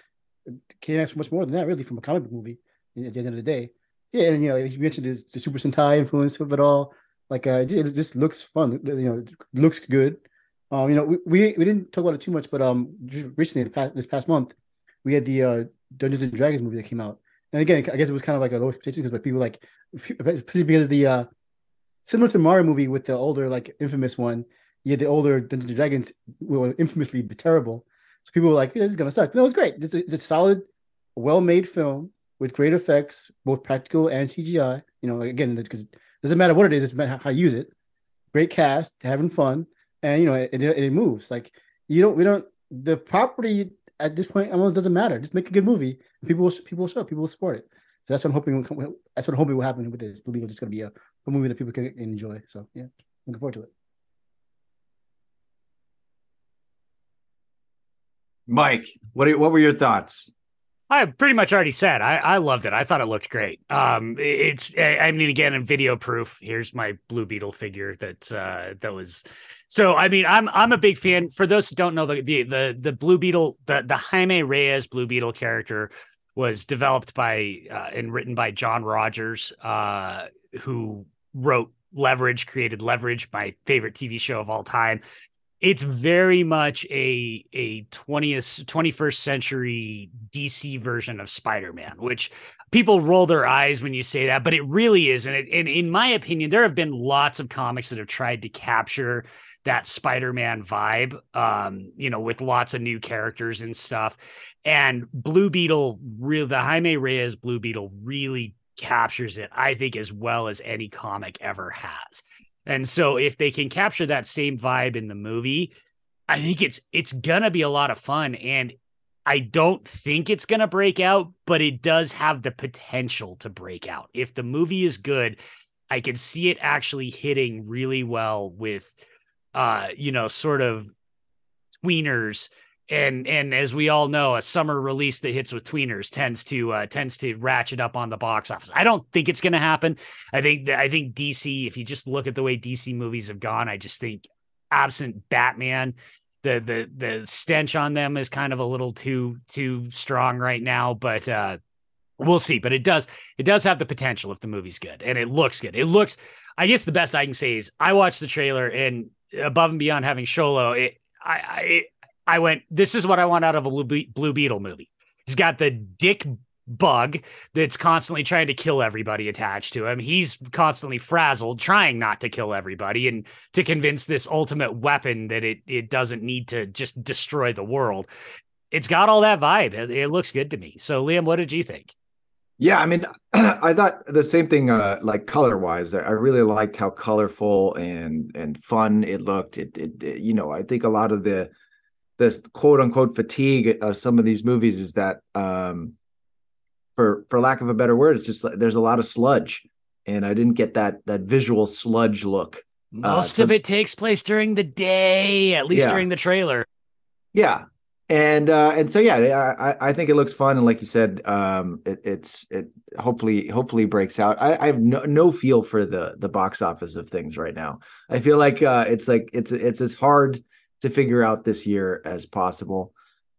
can't ask much more than that really from a comic book movie. At the end of the day, yeah. And you know you mentioned this, the Super Sentai influence of it all. Like uh, it just looks fun. You know, looks good. Um, you know, we, we, we didn't talk about it too much, but um, recently, past, this past month, we had the uh, Dungeons and Dragons movie that came out, and again, I guess it was kind of like a low expectation because people like, because of the uh, similar to the Mario movie with the older like infamous one, had the older Dungeons and Dragons were infamously terrible. So people were like, "This is gonna suck." No, it's great. It's a, a solid, well-made film with great effects, both practical and CGI. You know, again, because it doesn't matter what it is; it's about how you use it. Great cast, having fun, and you know, it, it, it moves. Like you don't, we don't. The property at this point almost doesn't matter. Just make a good movie. People will people will show up. People will support it. So that's what I'm hoping. Will, that's what I'm hoping will happen with this. Believe it's just going to be a, a movie that people can enjoy. So yeah, looking forward to it. Mike, what are, what were your thoughts? I pretty much already said I, I loved it. I thought it looked great. Um, it's I mean again in video proof. Here's my Blue Beetle figure that uh, that was. So I mean I'm I'm a big fan. For those who don't know the the the, the Blue Beetle the the Jaime Reyes Blue Beetle character was developed by uh, and written by John Rogers, uh, who wrote Leverage, created Leverage, my favorite TV show of all time it's very much a a 20th 21st century DC version of Spider-Man, which people roll their eyes when you say that, but it really is. And, it, and in my opinion, there have been lots of comics that have tried to capture that Spider-Man vibe, um, you know, with lots of new characters and stuff. And Blue Beetle, real the Jaime Reyes Blue Beetle really captures it, I think, as well as any comic ever has. And so if they can capture that same vibe in the movie, I think it's it's gonna be a lot of fun. And I don't think it's gonna break out, but it does have the potential to break out. If the movie is good, I can see it actually hitting really well with uh, you know, sort of tweeners and and as we all know a summer release that hits with tweeners tends to uh, tends to ratchet up on the box office i don't think it's going to happen i think i think dc if you just look at the way dc movies have gone i just think absent batman the the the stench on them is kind of a little too too strong right now but uh we'll see. But it does it does have the potential if the movie's good and it looks good. It looks. I guess the best I can say is I watched the trailer and above and beyond having Xolo, it I I I went. This is what I want out of a Blue Beetle movie. He's got the dick bug that's constantly trying to kill everybody attached to him. He's constantly frazzled, trying not to kill everybody and to convince this ultimate weapon that it it doesn't need to just destroy the world. It's got all that vibe. It, it looks good to me. So, Liam, what did you think? Yeah, I mean, I thought the same thing. Uh, like color wise, I really liked how colorful and and fun it looked. It, it, it, you know, I think a lot of the the quote unquote fatigue of some of these movies is that um, for for lack of a better word, it's just there's a lot of sludge, and I didn't get that that visual sludge look. Most uh, so, of it takes place during the day, at least yeah. during the trailer. Yeah, and uh, and so yeah, I I think it looks fun, and like you said, um, it, it's it hopefully hopefully breaks out. I, I have no no feel for the the box office of things right now. I feel like uh, it's like it's it's as hard to figure out this year as possible.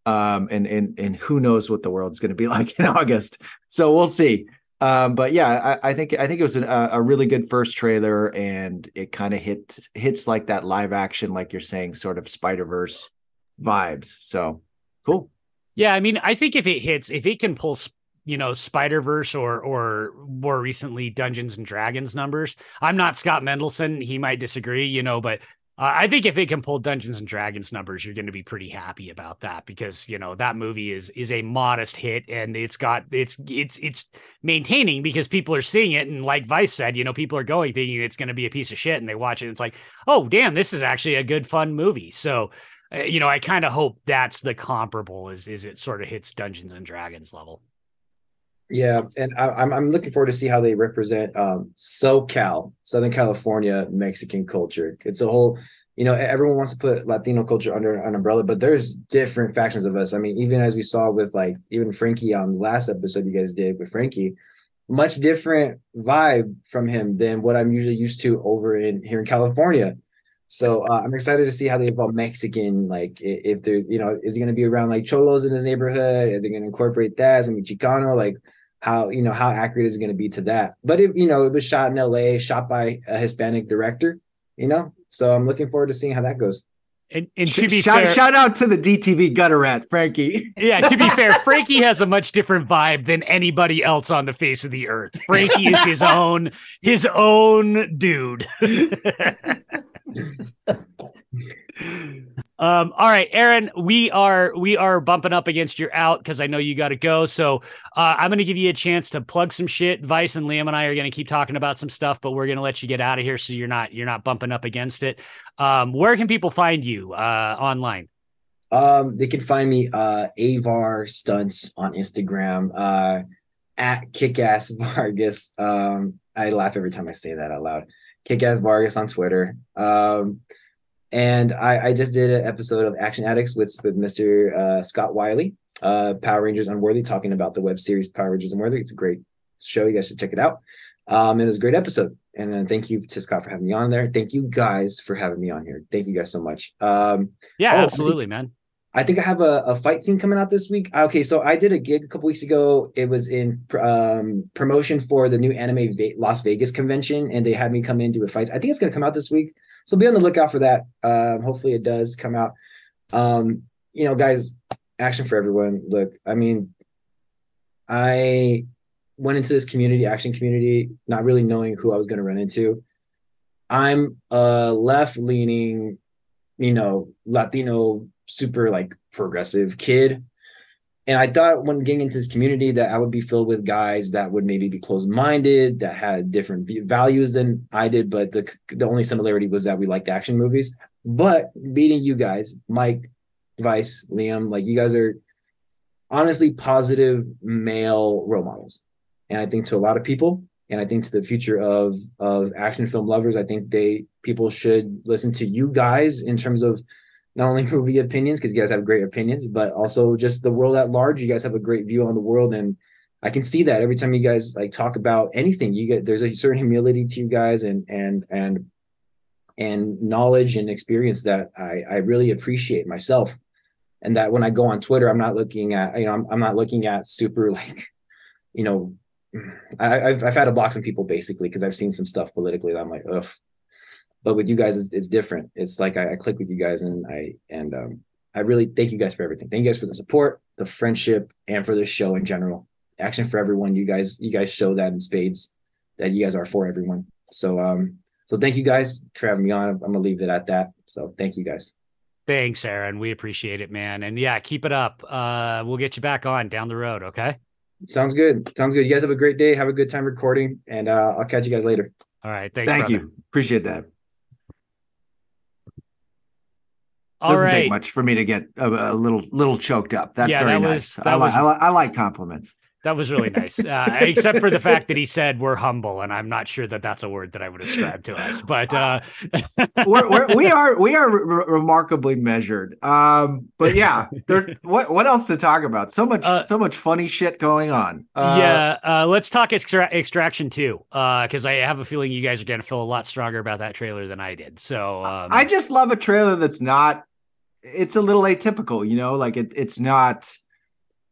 Um, and and and who knows what the world's going to be like in August. So we'll see. Um, but yeah, I, I, think I think it was an, a really good first trailer, and it kind of hits hits like that live action, like you're saying, sort of Spider Verse vibes. So cool. Yeah, I mean, I think if it hits, if it can pull, you know, Spider Verse or or more recently Dungeons and Dragons numbers, I'm not Scott Mendelson. He might disagree, you know, but uh, I think if it can pull Dungeons and Dragons numbers, you're going to be pretty happy about that because you know that movie is is a modest hit and it's got it's it's it's maintaining because people are seeing it and like Vice said, you know, people are going thinking it's going to be a piece of shit and they watch it and it's like, oh damn, this is actually a good fun movie. So, uh, you know, I kind of hope that's the comparable is is it sort of hits Dungeons and Dragons level. Yeah, and I, am I'm looking forward to see how they represent um, SoCal, Southern California Mexican culture. It's a whole, you know, everyone wants to put Latino culture under an umbrella, but there's different factions of us. I mean, even as we saw with like even Frankie on the last episode you guys did with Frankie, much different vibe from him than what I'm usually used to over in here in California. So uh, I'm excited to see how they evolve Mexican. Like if there's, you know, is he going to be around like cholos in his neighborhood? Are they going to incorporate that? Is it Chicano? Like how you know how accurate is it going to be to that but it you know it was shot in la shot by a hispanic director you know so i'm looking forward to seeing how that goes and, and to be shout, fair, shout out to the DTV gutter rat, Frankie. Yeah, to be fair, Frankie has a much different vibe than anybody else on the face of the earth. Frankie is his own his own dude. Um, all right, Aaron, we are we are bumping up against your out because I know you got to go. So uh, I'm going to give you a chance to plug some shit. Vice and Liam and I are going to keep talking about some stuff, but we're going to let you get out of here so you're not you're not bumping up against it. Um, where can people find you uh, online? Um, they can find me uh, Avar Stunts on Instagram uh, at Kickass Vargas. Um, I laugh every time I say that out loud. Kickass Vargas on Twitter. Um, and I, I just did an episode of Action Addicts with with Mr. Uh, Scott Wiley, uh, Power Rangers Unworthy, talking about the web series Power Rangers Unworthy. It's a great show. You guys should check it out. Um, it was a great episode. And then thank you to Scott for having me on there. Thank you guys for having me on here. Thank you guys so much. Um, yeah, oh, absolutely, man. I think I have a, a, fight scene coming out this week. Okay, so I did a gig a couple weeks ago. It was in um, promotion for the new Anime Las Vegas convention, and they had me come in to do a fight. I think it's going to come out this week. So be on the lookout for that. Um, hopefully it does come out. Um, you know, guys, action for everyone. Look, I mean, I went into this community, action community, not really knowing who I was going to run into. I'm a left leaning, you know, Latino, super like progressive kid and I thought when getting into this community that I would be filled with guys that would maybe be closed minded, that had different values than I did. But the the only similarity was that we liked action movies. But meeting you guys, Mike, Vice, Liam, like you guys are honestly positive male role models. And I think to a lot of people, and I think to the future of of action film lovers, I think they people should listen to you guys in terms of not only movie opinions because you guys have great opinions, but also just the world at large. You guys have a great view on the world, and I can see that every time you guys like talk about anything. You get there's a certain humility to you guys, and and and and knowledge and experience that I I really appreciate myself. And that when I go on Twitter, I'm not looking at you know I'm, I'm not looking at super like you know, I, I've I've had to block some people basically because I've seen some stuff politically that I'm like, ugh. But with you guys, it's, it's different. It's like I, I click with you guys, and I and um, I really thank you guys for everything. Thank you guys for the support, the friendship, and for the show in general. Action for everyone. You guys, you guys show that in spades that you guys are for everyone. So um, so thank you guys for having me on. I'm gonna leave it at that. So thank you guys. Thanks, Aaron. We appreciate it, man. And yeah, keep it up. Uh, we'll get you back on down the road. Okay. Sounds good. Sounds good. You guys have a great day. Have a good time recording, and uh, I'll catch you guys later. All right. Thanks. Thank brother. you. Appreciate that. All Doesn't right. take much for me to get a, a little little choked up. That's Yeah, very that nice. was- I, that li- was- I, li- I like compliments. That was really nice, uh, except for the fact that he said we're humble, and I'm not sure that that's a word that I would ascribe to us. But uh, we're, we're, we are we are re- remarkably measured. Um, but yeah, there, what what else to talk about? So much Uh, so much funny shit going on. Uh, yeah, uh, let's talk extra- extraction too, because I have a feeling you guys are going to feel a lot stronger about that trailer than I did. So um, I just love a trailer that's not. It's a little atypical, you know, like it, it's not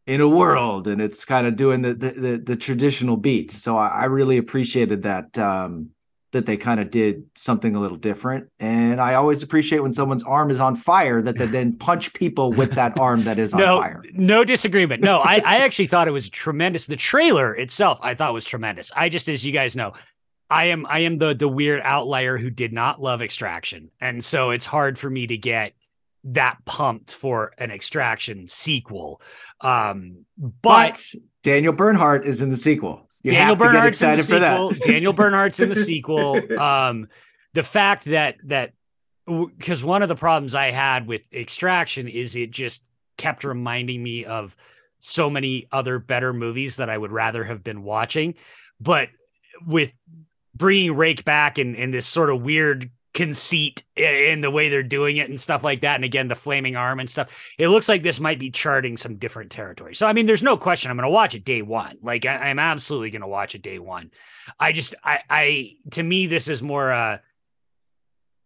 in a world, and it's kind of doing the the, the, the traditional beats. So I, I really appreciated that um, that they kind of did something a little different. And I always appreciate when someone's arm is on fire that they then punch people with that arm that is on no, fire. no disagreement. No, I, I actually thought it was tremendous. The trailer itself, I thought was tremendous. I just, as you guys know, I am I am the the weird outlier who did not love Extraction, and so it's hard for me to get that pumped for an Extraction sequel. Um, but, But Daniel Bernhardt is in the sequel. You Daniel have to get Bernhardt's in the for sequel. that. Daniel Bernhardt's in the sequel. Um, the fact that that because one of the problems I had with Extraction is it just kept reminding me of so many other better movies that I would rather have been watching, but with bringing Rake back and and this sort of weird conceit in the way they're doing it and stuff like that. And again the flaming arm and stuff. It looks like this might be charting some different territory. So i mean there's no question i'm going to watch it day one. Like I, i'm absolutely going to watch it day one. I just i i to me this is more uh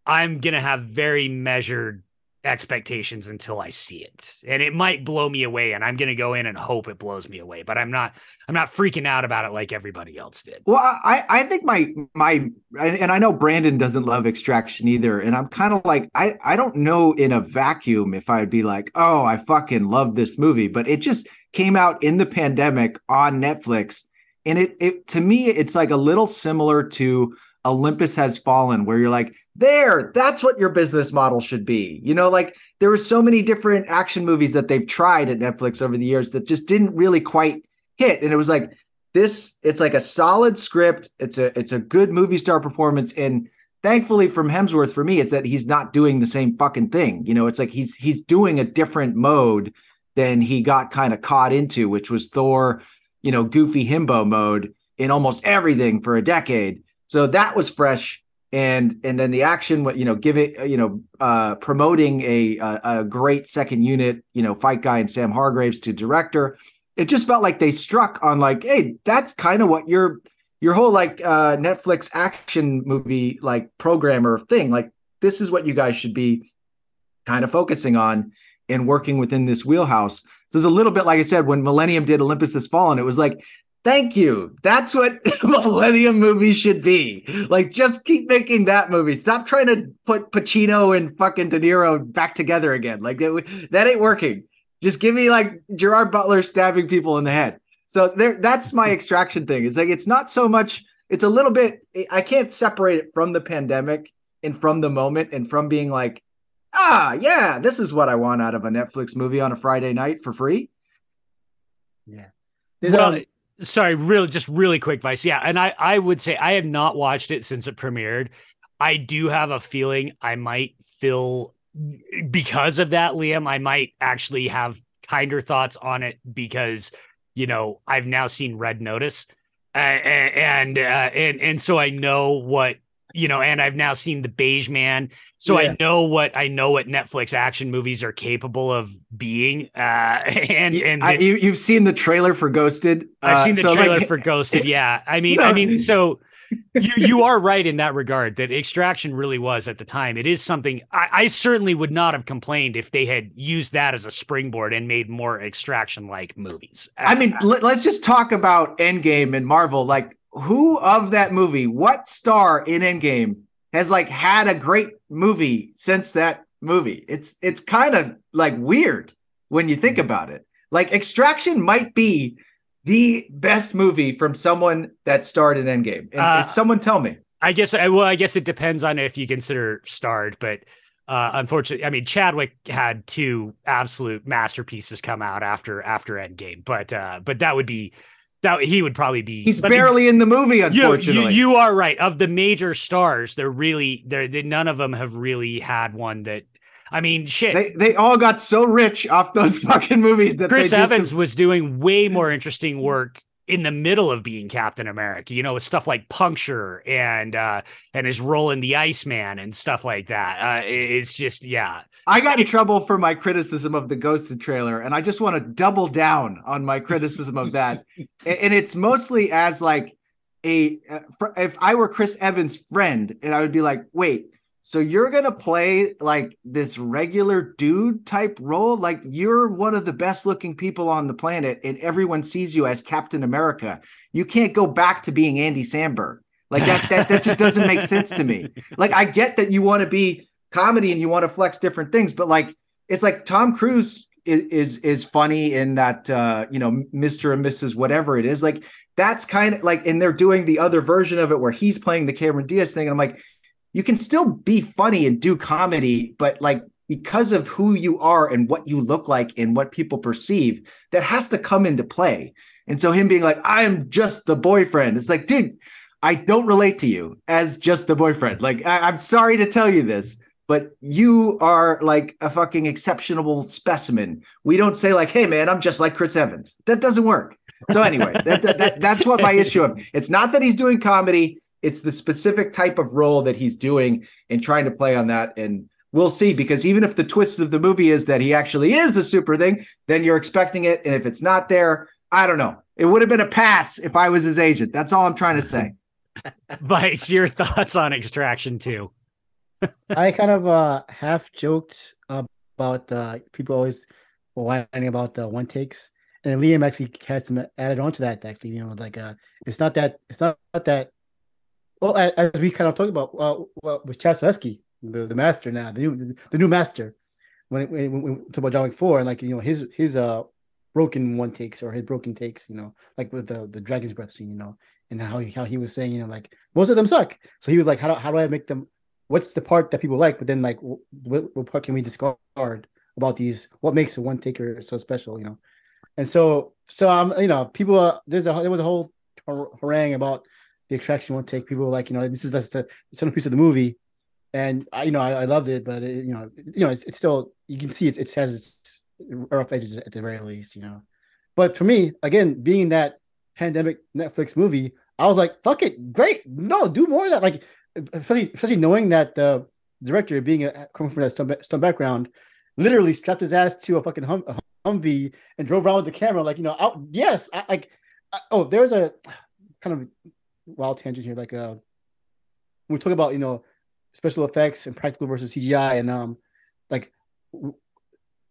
i'm going to have very measured expectations until i see it. And it might blow me away and i'm going to go in and hope it blows me away but i'm not i'm not freaking out about it like everybody else did. Well, I I think my my and I know Brandon doesn't love Extraction either, and I'm kind of like I I don't know in a vacuum if I'd be like, oh, I fucking love this movie, but it just came out in the pandemic on Netflix, and it it to me it's like a little similar to Olympus Has Fallen, where you're like, there, that's what your business model should be. You know, like there were so many different action movies that they've tried at Netflix over the years that just didn't really quite hit, and it was like this it's like a solid script it's a it's a good movie star performance and thankfully from hemsworth for me it's that he's not doing the same fucking thing you know it's like he's he's doing a different mode than he got kind of caught into which was thor you know goofy himbo mode in almost everything for a decade so that was fresh. And and then the action you know give it you know uh promoting a, a a great second unit you know fight guy and sam hargraves to director it just felt like they struck on like hey that's kind of what your your whole like uh netflix action movie like programmer thing. Like this is what you guys should be kind of focusing on and working within this wheelhouse. So it's a little bit like i said when millennium did olympus has fallen it was like thank you that's what millennium movies should be like just keep making that movie stop trying to put pacino and fucking de niro back together again like that, that ain't working just give me like Gerard Butler stabbing people in the head. So there, that's my extraction thing. It's like it's not so much. It's a little bit. I can't separate it from the pandemic and from the moment and from being like, ah, yeah, this is what I want out of a Netflix movie on a Friday night for free. There's, well, um, sorry, real just really quick, Vice. Yeah, and I I would say I have not watched it since it premiered. I do have a feeling I might feel because of that, Liam. I might actually have kinder thoughts on it because you know I've now seen Red Notice, uh, and uh, and and so I know what you know, and I've now seen the Beige Man, so Yeah. I know what I know what Netflix action movies are capable of being. Uh, and and I, the- you, you've seen the trailer for Ghosted. I've Uh, seen the so, trailer like, for Ghosted. Yeah, I mean, No. I mean, so you you are right in that regard that extraction really was at the time it is something I, I certainly would not have complained if they had used that as a springboard and made more extraction like movies I mean, let, us just talk about Endgame and Marvel. Like, who of that movie, what star in Endgame has like had a great movie since that movie? It's it's kind of like weird when you think about it. Like, Extraction might be the best movie from someone that starred in Endgame. And, Uh, someone tell me. I guess I well, I guess it depends on if you consider starred, but uh, unfortunately, I mean Chadwick had two absolute masterpieces come out after after Endgame, but uh, but that would be that he would probably be. He's barely in the movie, You, you, unfortunately. you are right. Of the major stars, they're really they're they, none of them have really had one that. I mean, shit. they they all got so rich off those fucking movies that Chris just Evans was doing way more interesting work in the middle of being Captain America, you know, with stuff like puncture and uh and his role in the Iceman and stuff like that. Uh it's just yeah. I got in trouble for my criticism of the Ghosted trailer, and I just want to double down on my criticism of that. And it's mostly as like a uh, if I were Chris Evans' friend, and I would be like, wait. So you're gonna play like this regular dude type role? Like you're one of the best looking people on the planet, and everyone sees you as Captain America. You can't go back to being Andy Samberg. Like that, that, that just doesn't make sense to me. Like I get that you want to be comedy and you want to flex different things, but like it's like Tom Cruise is is, is funny in that uh, you know Mr. and Mrs. whatever it is. Like that's kind of like, and they're doing the other version of it where he's playing the Cameron Diaz thing. And I'm like, you can still be funny and do comedy, but like because of who you are and what you look like and what people perceive, that has to come into play. And so him being like, I'm just the boyfriend. It's like, dude, I don't relate to you as just the boyfriend. Like, I, I'm sorry to tell you this, but you are like a fucking exceptional specimen. We don't say like, "Hey, man, I'm just like Chris Evans." That doesn't work. So anyway, that, that, that- that's what my issue of. It's not that he's doing comedy; it's the specific type of role that he's doing and trying to play on that. And we'll see because even if the twist of the movie is that he actually is a super thing, then you're expecting it. And if it's not there, I don't know. It would have been a pass if I was his agent. That's all I'm trying to say. Vice, your thoughts on extraction too. I kind of uh half joked about uh people always whining about the one takes, and Liam actually had some added on to that. Actually, you know, like uh, it's not that it's not that. Well, as we kind of talked about uh, well, with Stahelski, the, the master now, the new the new master. When when, when we talk about John Wick four, and like you know his his uh broken one takes or his broken takes, you know, like with the the dragon's breath scene, you know, and how he, how he was saying, you know, like most of them suck. So he was like, how do, how do I make them? What's the part that people like? But then like, what, what part can we discard about these? What makes a one taker so special? You know, and so so I'm um you know people uh, there's a there was a whole har- harangue about the extraction one take. People like, you know, this is that's the centerpiece of the movie, and I you know I, I loved it, but it, you know you know it's, it's still you can see it it has its rough edges at the very least, you know. But for me, again, being that pandemic Netflix movie, I was like, fuck it, great, no, do more of that. Like, especially especially knowing that the director, being a, coming from that stunt, stunt background, literally strapped his ass to a fucking hum, a Humvee and drove around with the camera, like you know, out, yes, I, like, I, oh, there's a kind of wild tangent here, like uh, we talk about you know special effects and practical versus CGI, and um, like w-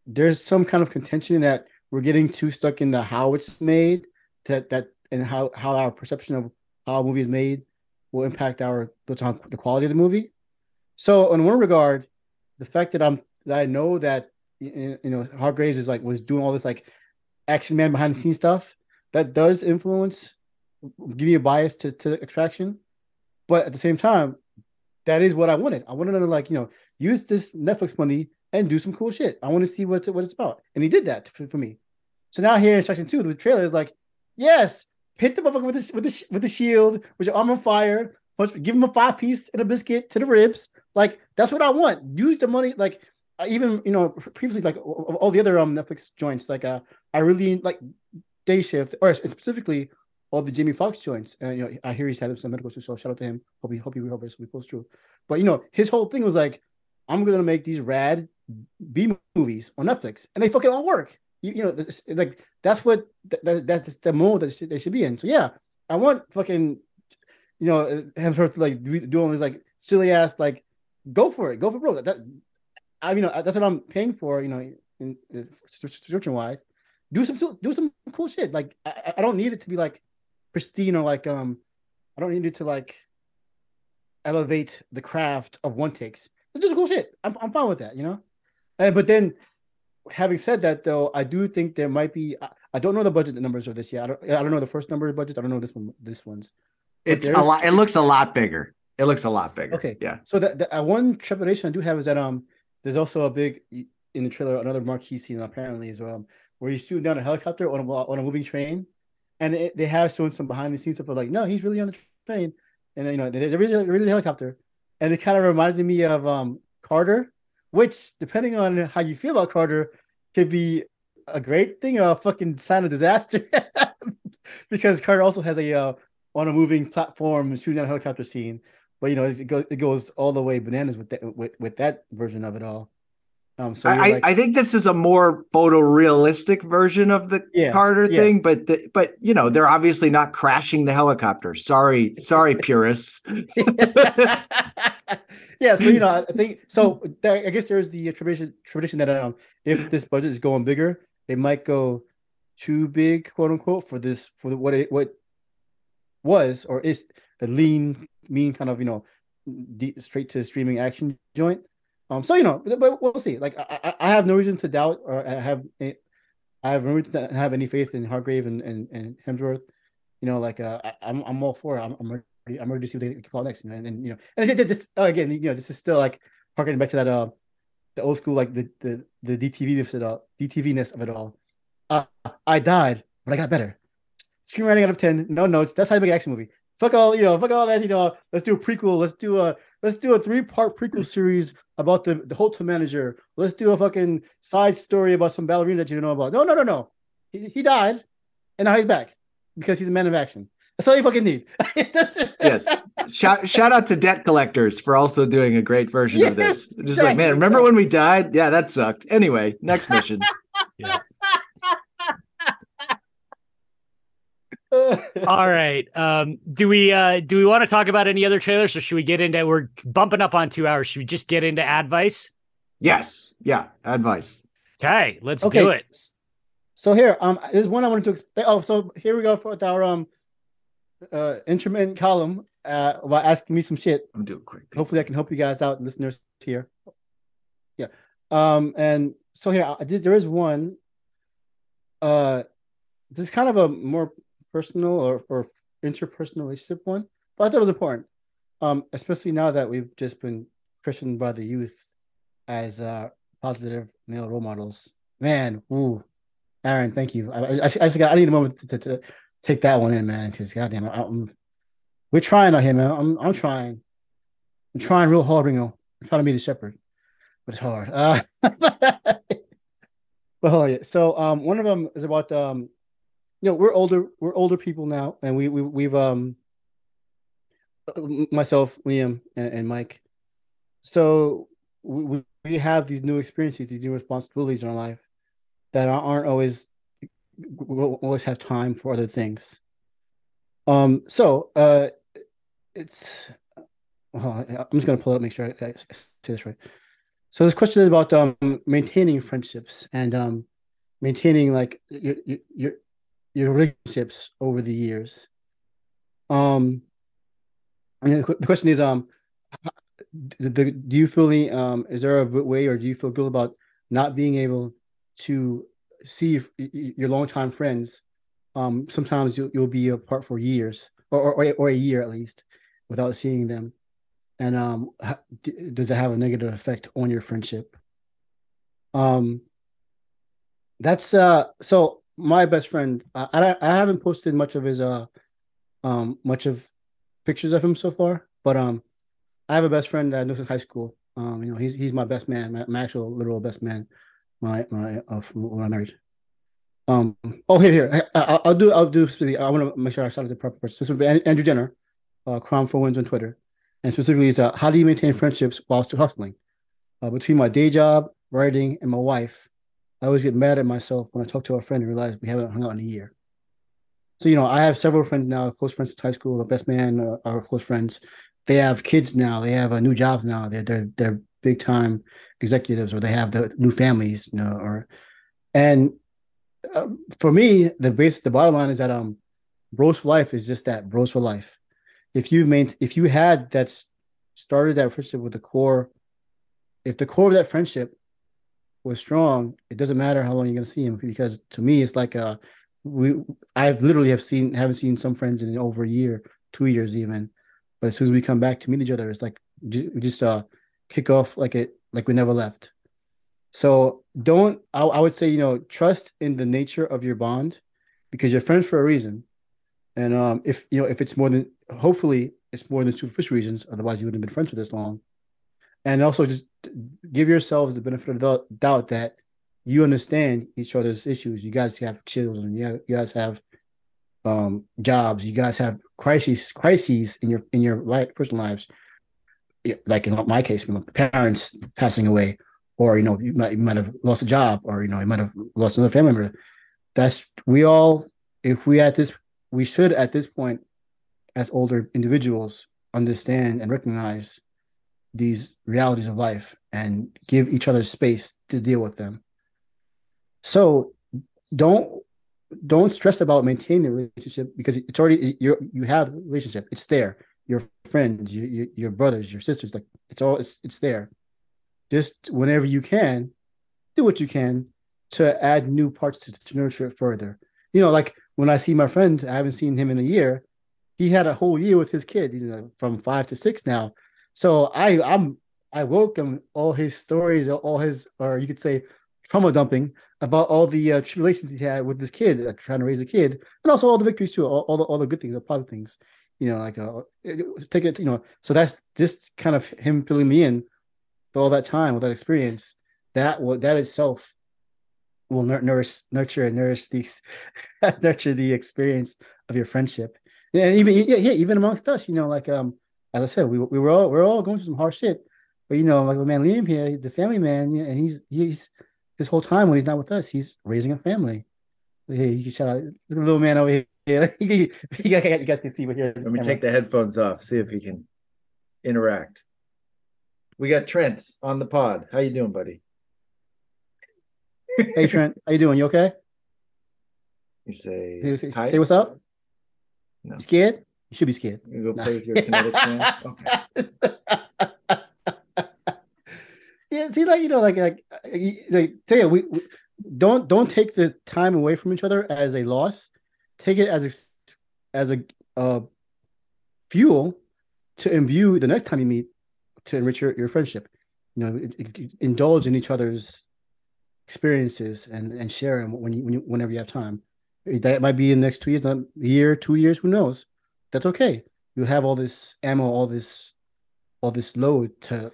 there's some kind of contention that we're getting too stuck in the how it's made that that and how how our perception of how a movie is made will impact our the, the quality of the movie. So in one regard, the fact that I'm that I know that you know Hargraves is like was doing all this like action man behind the scenes stuff that does influence give you a bias to, to extraction. But at the same time that is what i wanted. I wanted to like you know use this netflix money and do some cool shit. I want to see what it's, what it's about. And he did that for, for me. So now here in Extraction two the trailer is like yes hit the motherfucker with the, with the, with the shield with your arm on fire punch, give him a five piece and a biscuit to the ribs. Like that's what i want. Use the money like even you know previously like all the other um Netflix joints like uh I really like Day Shift or specifically all the Jamie Foxx joints and you know I hear he's had some medical issues so shout out to him hope he hope he recovers we post through but you know his whole thing was like I'm gonna make these rad B movies on Netflix and they fucking all work you, you know it's, like that's what that, that's the mode that they should be in so yeah I want fucking you know, him Hemsworth like doing this like silly ass like, go for it, go for broke. That, I mean, that's what I'm paying for. You know, in, in subscription wise, do some do some cool shit. Like I, I don't need it to be like pristine or like um, I don't need it to like elevate the craft of one takes. Let's do cool shit. I'm I'm fine with that. You know, and but then having said that though, I do think there might be. I, I don't know the budget numbers of this yet. I don't. I don't know the first number of budgets. I don't know this one. This one's. It's a lot. It looks a lot bigger. It looks a lot bigger. Okay. Yeah. So that, that uh, one trepidation I do have is that um, there's also a big in the trailer another marquee scene apparently as well where he's shooting down a helicopter on a on a moving train, and it, they have shown some behind the scenes stuff of like, no, he's really on the train, and you know they're really, really the helicopter, and it kind of reminded me of um Carter, which depending on how you feel about Carter, could be a great thing or a fucking sign of disaster, because Carter also has a uh, on a moving platform shooting down a helicopter scene, but you know it goes it goes all the way bananas with that with, with that version of it all. Um, so I, like, I think this is a more photorealistic version of the yeah, Carter yeah. thing, but the, but you know they're obviously not crashing the helicopter. Sorry, sorry, purists. yeah, so you know I think so. I guess there's the tradition tradition that um if this budget is going bigger, it might go too big, quote unquote, for this for the, what it what was or is a lean, mean kind of you know deep, straight to streaming action joint. Um, so you know, but we'll see. Like I, I have no reason to doubt or I have I have no reason to have any faith in Hargrave and and, and Hemsworth. You know, like uh, I, am I'm, I'm all for it. I'm, I'm ready. I'm ready to see what they can call next. And, and you know, and just oh, again, you know, this is still like harkening back to that uh the old school like the the the DTV of it all, DTV-ness of it all. Uh, I died, but I got better. Screenwriting out of ten, no notes. That's how you make an action movie. Fuck all, you know, fuck all that. You know, let's do a prequel. Let's do a let's do a three part prequel hmm. series about the, the hotel manager. Let's do a fucking side story about some ballerina that you don't know about. No, no, no, no. He, he died and now he's back because he's a man of action. That's all you fucking need. yes. Shout shout out to debt collectors for also doing a great version yes, of this. Just exactly. like, man, remember when we died? Yeah, that sucked. Anyway, next mission. yes. All right. Um, do we uh do we want to talk about any other trailers or should we get into we're bumping up on two hours? Should we just get into advice? Yes. Yeah, advice. Okay, let's okay. do it. So here, um, there's one I wanted to explain. Oh, so here we go for our um uh intermittent column uh about asking me some shit. I'm doing quick. Hopefully I can help you guys out, listeners here. Yeah. Um, and so here I did there is one uh this is kind of a more personal or, or interpersonal relationship one, but I thought it was important, um, especially now that we've just been christened by the youth as uh, positive male role models. Man, ooh, Aaron, thank you. I, I, I, I, got, I need a moment to, to, to, take that one in, man, because goddamn, I, I'm, we're trying out here, man. I'm, I'm trying. I'm trying real hard, Ringo. I'm trying to meet a shepherd, but it's hard. Uh, but hold on. So, um, one of them is about um, you know we're older we're older people now and we, we we've um myself liam and, and mike. So we, we have these new experiences these new responsibilities in our life that aren't always we'll always have time for other things. Um so uh it's well, i'm just gonna pull it up make sure i, I say this right. So this question is about um maintaining friendships and um maintaining like your your your relationships over the years. Um, and the question is, um, do you feel any, um, is there a way, or do you feel good about not being able to see your longtime friends? Um, sometimes you'll, you'll be apart for years, or, or or a year at least, without seeing them. And um, does it have a negative effect on your friendship? Um, that's uh, so my best friend. I I haven't posted much of his uh um much of pictures of him so far, but um I have a best friend that I knew high school. Um, you know, he's he's my best man, my, my actual literal best man. My my uh, when I married. Um. Oh, here, here. I, will do. I'll do. I want to make sure I started the proper person. Specifically, Andrew Jenner, uh, Crown for Wins on Twitter, and specifically is uh, how do you maintain friendships while still hustling? Uh, between my day job, writing, and my wife, I always get mad at myself when I talk to a friend and realize we haven't hung out in a year. So you know, I have several friends now, close friends since high school. The best man uh, are close friends. They have kids now. They have uh, new jobs now. They're they're they're big time executives, or they have the new families. You know, or and uh, for me, the base, the bottom line is that um, bros for life is just that bros for life. If you main, if you had that started that friendship with the core, if the core of that friendship was strong, it doesn't matter how long you're gonna see him because to me it's like a we I've literally have seen haven't seen some friends in over a year, two years even, but as soon as we come back to meet each other, it's like we just uh kick off like it like we never left. So don't I, I would say you know trust in the nature of your bond because you're friends for a reason, and um if you know if it's more than hopefully it's more than superficial reasons, otherwise you wouldn't have been friends for this long and also just give yourselves the benefit of the doubt that you understand each other's issues. You guys have children. You, you guys have um, jobs. You guys have crises crises in your in your life, personal lives. Like in my case, parents passing away, or you know, you might you might have lost a job, or you know, you might have lost another family member. That's we all. If we at this, we should at this point, as older individuals, understand and recognize these realities of life and give each other space to deal with them. So don't don't stress about maintaining the relationship because it's already you you have relationship. It's there. Your friends, your, your, your brothers, your sisters, like it's all it's it's there. Just whenever you can, do what you can to add new parts to, to nurture it further. You know, like when I see my friend, I haven't seen him in a year. He had a whole year with his kid, you know, from five to six now so I I'm I welcome all his stories, all his or you could say trauma dumping about all the uh, tribulations he had with this kid, trying to raise a kid, and also all the victories too, all, all the all the good things, the positive things. You know, like uh, take it, you know. So that's just kind of him filling me in for all that time with that experience. That will that itself will nourish, nurture, and nourish these, nurture the experience of your friendship, and even yeah, even amongst us, you know, like um, as I said, we, we were all we're all going through some hard shit. But you know, like my man Liam here, the family man, and he's he's this whole time when he's not with us, he's raising a family. Hey, you can shout out the little man over here. you guys can see what here. Let me take the headphones off, see if he can interact. We got Trent on the pod. How you doing, buddy? hey Trent, how you doing? You okay? You say, say, say what's up? No. You scared? You should be scared. You go play with your kinetic Okay. yeah, see, like you know, like like, like tell you, we, we, don't don't take the time away from each other as a loss. Take it as a as a uh, fuel to imbue the next time you meet to enrich your, your friendship. You know, indulge in each other's experiences and and share them when you, when you whenever you have time. That might be in the next two years, not a year, two years, who knows? That's okay. You have all this ammo, all this, all this load to,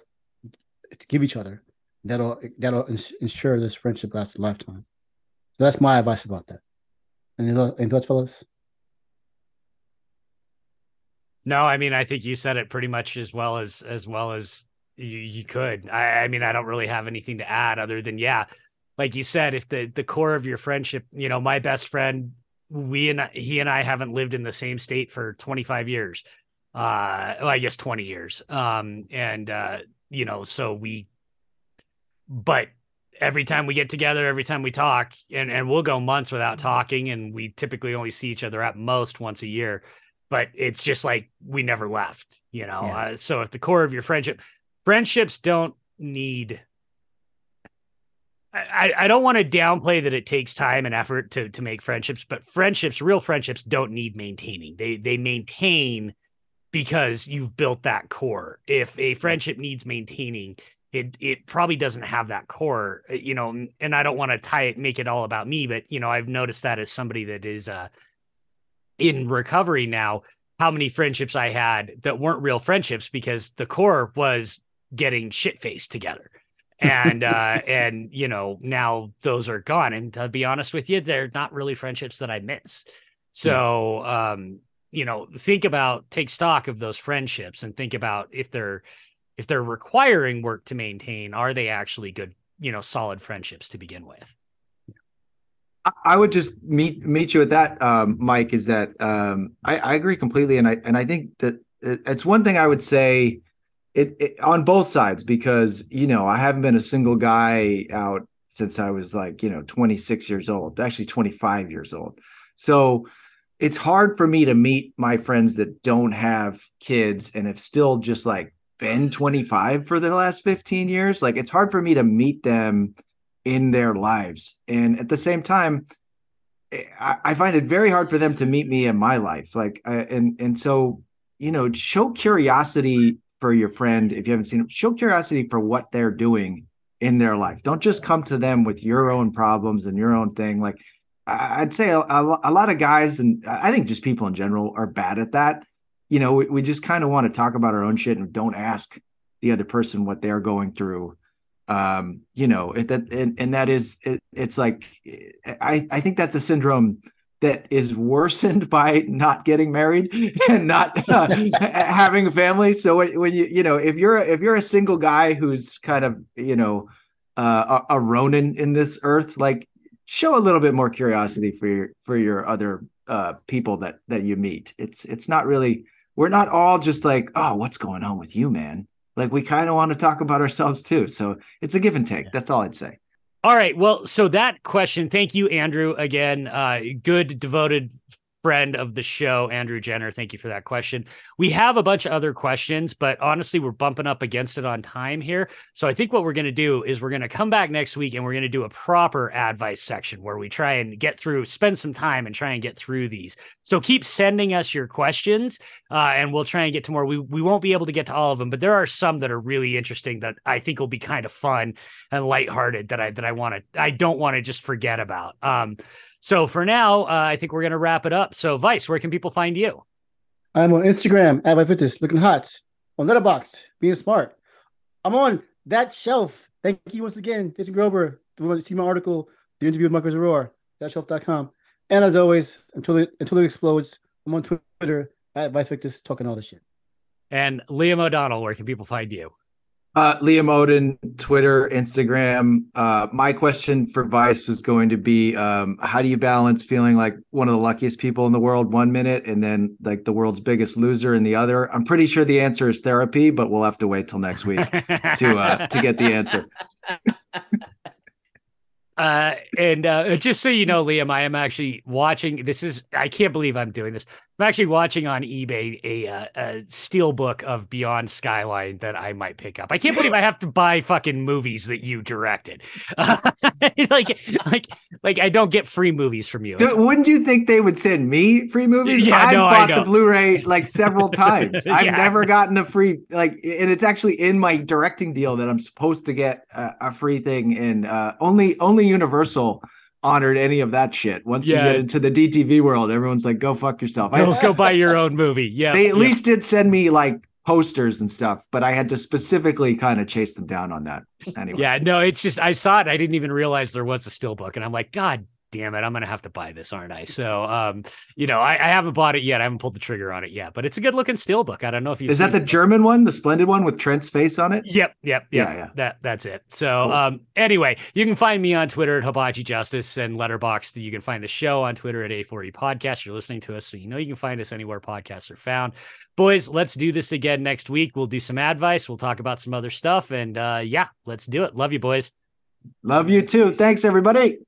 to give each other. That'll that'll ensure this friendship lasts a lifetime. So that's my advice about that. Any, any thoughts, fellas? No, I mean I think you said it pretty much as well as as well as you, you could. I, I mean I don't really have anything to add other than yeah, like you said, if the the core of your friendship, you know, my best friend we and he and I haven't lived in the same state for 25 years. Uh, well, I guess 20 years. Um, and uh, you know, so we, but every time we get together, every time we talk, and and we'll go months without mm-hmm. talking, and we typically only see each other at most once a year. But it's just like we never left, you know. Yeah. Uh, so at the core of your friendship, friendships don't need I, I don't want to downplay that it takes time and effort to to make friendships, but friendships, real friendships, don't need maintaining. They they maintain because you've built that core. If a friendship needs maintaining, it it probably doesn't have that core, uh, you know. And I don't want to tie it, make it all about me, but you know, I've noticed that as somebody that is uh in recovery now, how many friendships I had that weren't real friendships because the core was getting shit faced together and uh and you know now those are gone. And to be honest with you they're not really friendships that i miss. So um you know think about take stock of those friendships and think about if they're if they're requiring work to maintain are they actually good you know solid friendships to begin with? I would just meet meet you at that, um, Mike. Is that um, I, I agree completely, and I and I think that it's one thing I would say it, it on both sides because you know I haven't been a single guy out since I was like you know 26 years old, actually 25 years old. So it's hard for me to meet my friends that don't have kids and have still just like been 25 for the last 15 years. Like it's hard for me to meet them in their lives. And at the same time, I, I find it very hard for them to meet me in my life. Like, uh, and and so you know, show curiosity for your friend if you haven't seen them. Show curiosity for what they're doing in their life. Don't just come to them with your own problems and your own thing. Like, I'd say a, a lot of guys, and I think just people in general, are bad at that. You know, we, we just kind of want to talk about our own shit and don't ask the other person what they're going through um you know it, that and, and that is it, it's like i i think that's a syndrome that is worsened by not getting married and not uh, having a family so when, when you you know if you're if you're a single guy who's kind of you know uh, a, a ronin in this earth like show a little bit more curiosity for your for your other uh people that that you meet it's it's not really we're not all just like oh what's going on with you man like we kind of want to talk about ourselves too. So it's a give and take. That's all I'd say. All right. Well, so that question, thank you, Andrew. Again, uh, good devoted friend of the show, Andrew Jenner. Thank you for that question. We have a bunch of other questions, but honestly, we're bumping up against it on time here. So I think what we're going to do is we're going to come back next week and we're going to do a proper advice section where we try and get through, spend some time and try and get through these. So keep sending us your questions, uh, and we'll try and get to more. We we won't be able to get to all of them, but there are some that are really interesting that I think will be kind of fun and lighthearted that I that I want to I don't want to just forget about. Um, so for now, uh, I think we're going to wrap it up. So, Vice, where can people find you? I'm on Instagram at my fitness, looking hot. On Letterboxd, being smart. I'm on that shelf. Thank you once again, Jason Gorber. To see my article, the interview with Marko Zaror, thatshelf.com. And as always, until it until it explodes, I'm on Twitter at Vice Victus talking all this shit. And Liam O'Donnell, where can people find you? Uh, Liam Odin, Twitter, Instagram. Uh, my question for Vice was going to be um, how do you balance feeling like one of the luckiest people in the world one minute and then like the world's biggest loser in the other? I'm pretty sure the answer is therapy, but we'll have to wait till next week to uh, to get the answer. Uh, and uh, just so you know, Liam, I am actually watching. This is I can't believe I'm doing this. I'm actually watching on eBay a, uh, a steel book of Beyond Skyline that I might pick up. I can't believe I have to buy fucking movies that you directed. like, like, like I don't get free movies from you. Dude, wouldn't you think they would send me free movies? Yeah, I've no, bought the Blu-ray like several times. I've Yeah. never gotten a free like, and it's actually in my directing deal that I'm supposed to get a, a free thing. And uh, only only Universal honored any of that shit. Once Yeah. you get into the DTV world, everyone's like, "Go fuck yourself." I- Go, go buy your own movie. Yeah, they at yeah. least did send me like posters and stuff, but I had to specifically kind of chase them down on that. Anyway, Yeah, no, it's just I saw it. I didn't even realize there was a steelbook, and I'm like, God damn it, I'm gonna have to buy this, aren't I? So, um, you know, I, I haven't bought it yet. I haven't pulled the trigger on it yet, but it's a good looking steelbook. I don't know if you is that the German one, the splendid one with Trent's face on it? Yep, yep, yep. Yeah, yeah. That that's it. So, Cool. um, anyway, you can find me on Twitter at Hibachi Justice and Letterboxd. You can find the show on Twitter at A40 Podcast. You're listening to us, so you know you can find us anywhere podcasts are found. Boys, let's do this again next week. We'll do some advice. We'll talk about some other stuff, and uh, yeah, let's do it. Love you, boys. Love you too. Thanks, everybody.